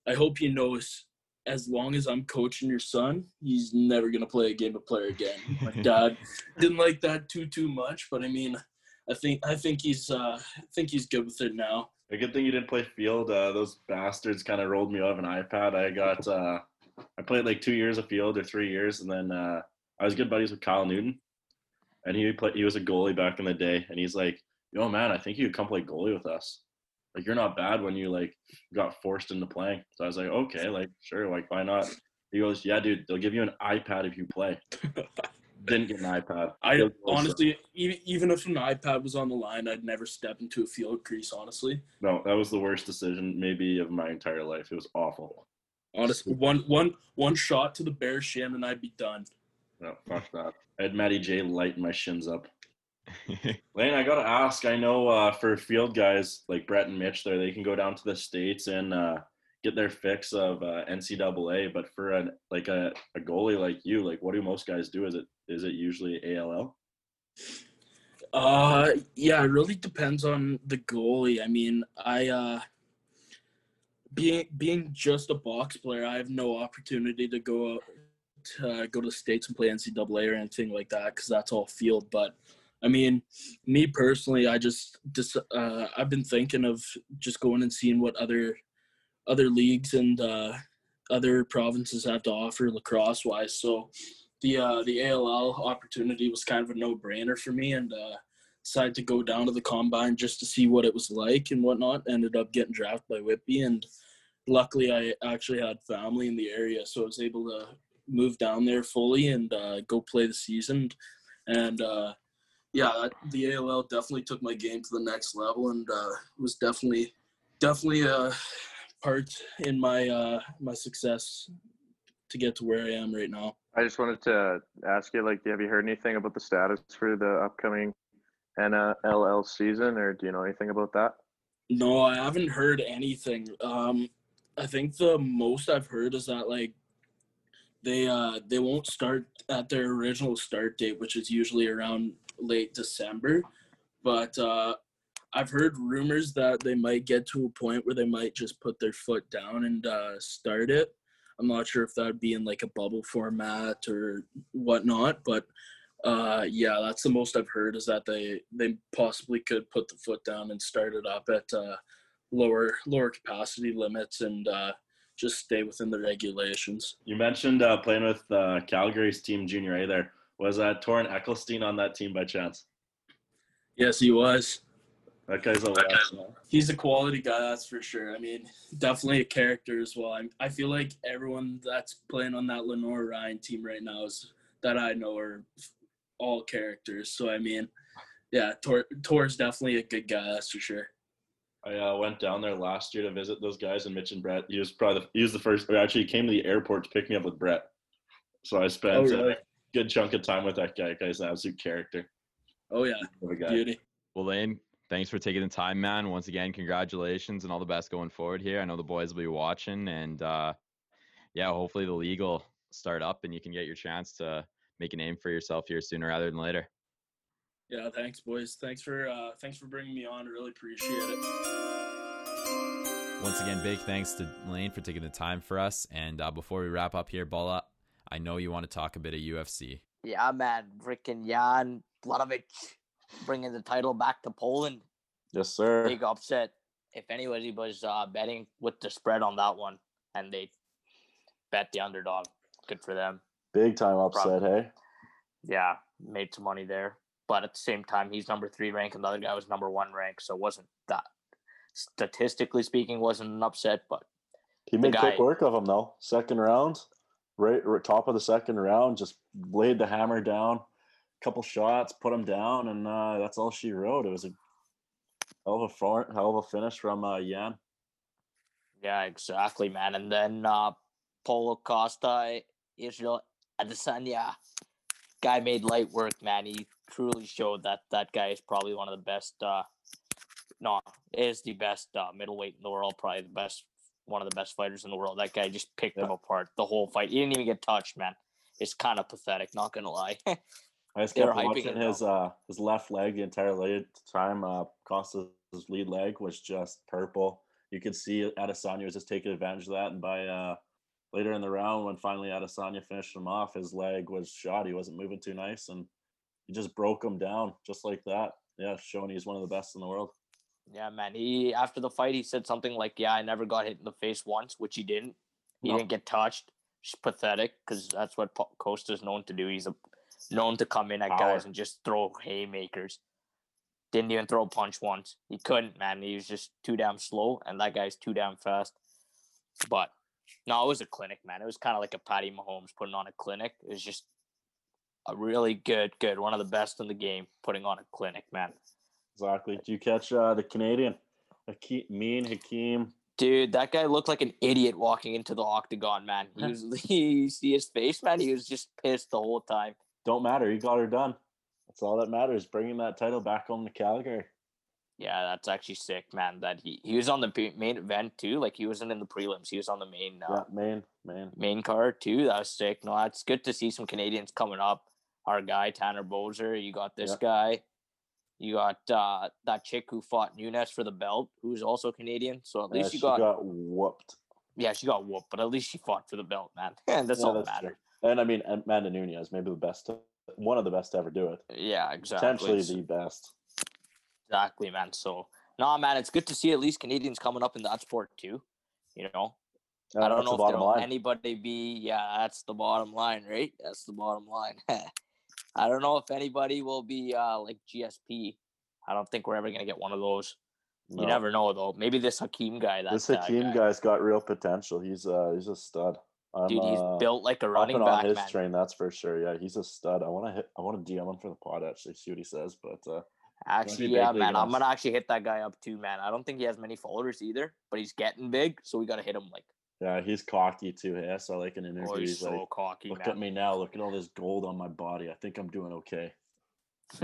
I hope you know as, as long as I'm coaching your son, he's never going to play a game of player again. My (laughs) dad didn't like that too, too much, but I mean, I think, I think he's, uh, I think he's good with it now. A good thing you didn't play field. Uh, those bastards kind of rolled me out of an iPad. I got, uh, I played like two years of field or three years, and then uh, I was good buddies with Kyle Newton, and he played. He was a goalie back in the day, and he's like, "Yo, man, I think you could come play goalie with us. Like, you're not bad when you like got forced into playing." So I was like, "Okay, like sure, like why not?" He goes, "Yeah, dude, they'll give you an iPad if you play." (laughs) Didn't get an iPad. I honestly, e- even if an iPad was on the line, I'd never step into a field crease. Honestly, no, that was the worst decision maybe of my entire life. It was awful. honestly, (laughs) one one one shot to the bare shin and I'd be done. No, fuck that. I had Matty J lighten my shins up. (laughs) Laine, I gotta ask. I know uh, for field guys like Brett and Mitch, there they can go down to the states and uh, get their fix of uh, NCAA. But for a like a, a goalie like you, like what do most guys do? Is it is it usually ALL? Uh, yeah, it really depends on the goalie. I mean, I uh, being being just a box player, I have no opportunity to go to go to the states and play NCAA or anything like that because that's all field. But I mean, me personally, I just just uh, I've been thinking of just going and seeing what other other leagues and uh, other provinces have to offer lacrosse wise. So the uh, the ALL opportunity was kind of a no brainer for me, and uh, decided to go down to the combine just to see what it was like and whatnot. Ended up getting drafted by Whitby, and luckily I actually had family in the area, so I was able to move down there fully and uh, go play the season. And uh, yeah, the ALL definitely took my game to the next level, and uh, was definitely definitely a part in my uh, my success to get to where I am right now. I just wanted to ask you, like, have you heard anything about the status for the upcoming NLL season, or do you know anything about that? No, I haven't heard anything. Um, I think the most I've heard is that like they uh they won't start at their original start date, which is usually around late December. But uh, I've heard rumors that they might get to a point where they might just put their foot down and uh, start it. I'm not sure if that'd be in like a bubble format or whatnot, but uh, yeah, that's the most I've heard is that they they possibly could put the foot down and start it up at uh, lower lower capacity limits and uh, just stay within the regulations. You mentioned uh, playing with uh, Calgary's team junior A. There was uh, Torin Ecclestein on that team by chance. Yes, he was. That guy's a West. He's a quality guy, that's for sure. I mean, definitely a character as well. I, I feel like everyone that's playing on that Lenore Ryan team right now is that I know are all characters. So I mean, yeah, Tor Tor's definitely a good guy, that's for sure. I uh, went down there last year to visit those guys and Mitch and Brett. He was probably the, he was the first. Or actually, he came to the airport to pick me up with Brett. So I spent Oh, really? a good chunk of time with that guy. Guy's an absolute character. Oh yeah, guy. beauty. Well, Laine, thanks for taking the time, man. Once again, congratulations and all the best going forward here. I know the boys will be watching, and uh, yeah, hopefully the league will start up and you can get your chance to make a name for yourself here sooner rather than later. Yeah, thanks, boys. Thanks for uh, thanks for bringing me on. I Really appreciate it. Once again, big thanks to Laine for taking the time for us. And uh, before we wrap up here, Bola, I know you want to talk a bit of UFC. Yeah, man. Freaking Jan Blachowicz bringing the title back to Poland. Yes, sir. Big upset. If anybody was uh, betting with the spread on that one, and they bet the underdog, good for them. Big time upset, Probably. hey? Yeah, made some money there. But at the same time, he's number three ranked, and the other guy was number one ranked. So it wasn't that, statistically speaking, wasn't an upset. But He made quick work of him though. Second round, right, right top of the second round, just laid the hammer down. Couple shots, put him down, and uh, that's all she wrote. It was a hell of a front, hell of a finish from uh, Yan. yeah, exactly, man. And then uh, Paulo Costa, Israel Adesanya, guy made light work, man. He truly showed that that guy is probably one of the best. Uh, no, is the best uh, middleweight in the world. Probably the best, one of the best fighters in the world. That guy just picked him apart the whole fight. He didn't even get touched, man. It's kind of pathetic, not gonna lie. (laughs) I just kept watching his uh his left leg the entire time. Uh, Costa's lead leg was just purple. You could see Adesanya was just taking advantage of that, and by uh later in the round, when finally Adesanya finished him off, his leg was shot. He wasn't moving too nice, and he just broke him down just like that. Yeah, showing he's one of the best in the world. Yeah, man. He after the fight, he said something like, "Yeah, I never got hit in the face once," which he didn't. He No. didn't get touched. It's pathetic because that's what Costa's known to do. He's a, known to come in at Power. guys and just throw haymakers. Didn't even throw a punch once. He couldn't, man. He was just too damn slow, and that guy's too damn fast. But no, it was a clinic, man. It was kind of like a Patty Mahomes putting on a clinic. It was just a really good, good, one of the best in the game putting on a clinic, man. Exactly. Do you catch uh, the Canadian? Hakeem, mean Hakeem. Dude, that guy looked like an idiot walking into the octagon, man. He (laughs) was (laughs) you see his face, man. He was just pissed the whole time. Don't matter. He got her done. That's all that matters. Bringing that title back home to Calgary. Yeah, that's actually sick, man. That he he was on the main event too. Like he wasn't in the prelims. He was on the main uh, Yeah, main, main. main card too. That was sick. No, it's good to see some Canadians coming up. Our guy Tanner Boser. You got this Yeah. guy. You got uh, that chick who fought Nunes for the belt, who's also Canadian. So at Yeah, least you she got, got whooped. yeah, she got whooped, but at least she fought for the belt, man. And (laughs) that's Yeah, all that that's true. matters. And I mean, Amanda Nunes, maybe the best, to, one of the best to ever do it. Yeah, exactly. Potentially the best. Exactly, man. So, no, man, it's good to see at least Canadians coming up in that sport too. You know, I don't know if there'll line. anybody be. Yeah, that's the bottom line, right? That's the bottom line. (laughs) I don't know if anybody will be uh, like GSP. I don't think we're ever gonna get one of those. No. You never know though. Maybe this Hakeem guy. That This uh, Hakeem guy. guy's got real potential. He's uh he's a stud. I'm, dude, he's uh, built like a running back, on his man. train, that's for sure. Yeah, he's a stud. I want to hit. I want to DM him for the pod actually, see what he says. But uh, Actually, yeah, man. I'm gonna actually hit that guy up too, man. I don't think he has many followers either, but he's getting big, so we gotta hit him like. yeah, he's cocky too. Hey, I saw like an interview. Oh, he's he's so like, cocky, "Look man. at me now. Look at all this gold on my body. I think I'm doing okay." (laughs)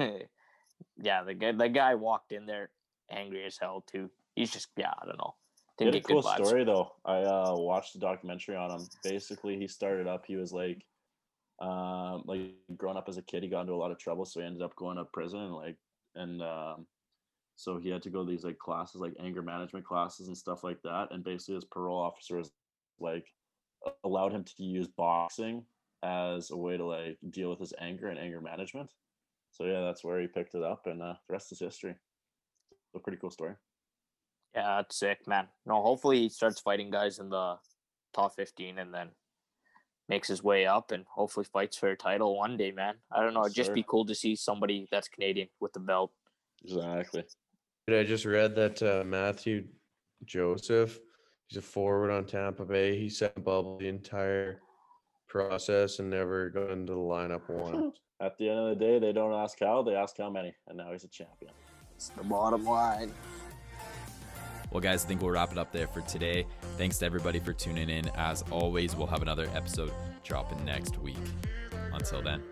yeah, the guy the guy walked in there angry as hell too. He's just yeah, I don't know. He Didn't had a cool good vibes. story though. I uh, watched the documentary on him. Basically, he started up. He was like, um, like growing up as a kid, he got into a lot of trouble, so he ended up going to prison and like, and um, so he had to go to these like classes, like anger management classes and stuff like that. And basically, his parole officer was like allowed him to use boxing as a way to like deal with his anger and anger management. So yeah, that's where he picked it up, and uh, the rest is history. A pretty cool story. Yeah, that's sick, man. No, hopefully he starts fighting guys in the top fifteen and then makes his way up and hopefully fights for a title one day, man. I don't know. Yes, It'd just sir. be cool to see somebody that's Canadian with the belt. Exactly. Dude, I just read that uh, Mathieu Joseph, he's a forward on Tampa Bay. He sent bubble the entire process and never got into the lineup (laughs) once. At the end of the day, they don't ask how, they ask how many, and now he's a champion. It's the bottom line. Well, guys, I think we'll wrap it up there for today. Thanks to everybody for tuning in. As always, we'll have another episode dropping next week. Until then.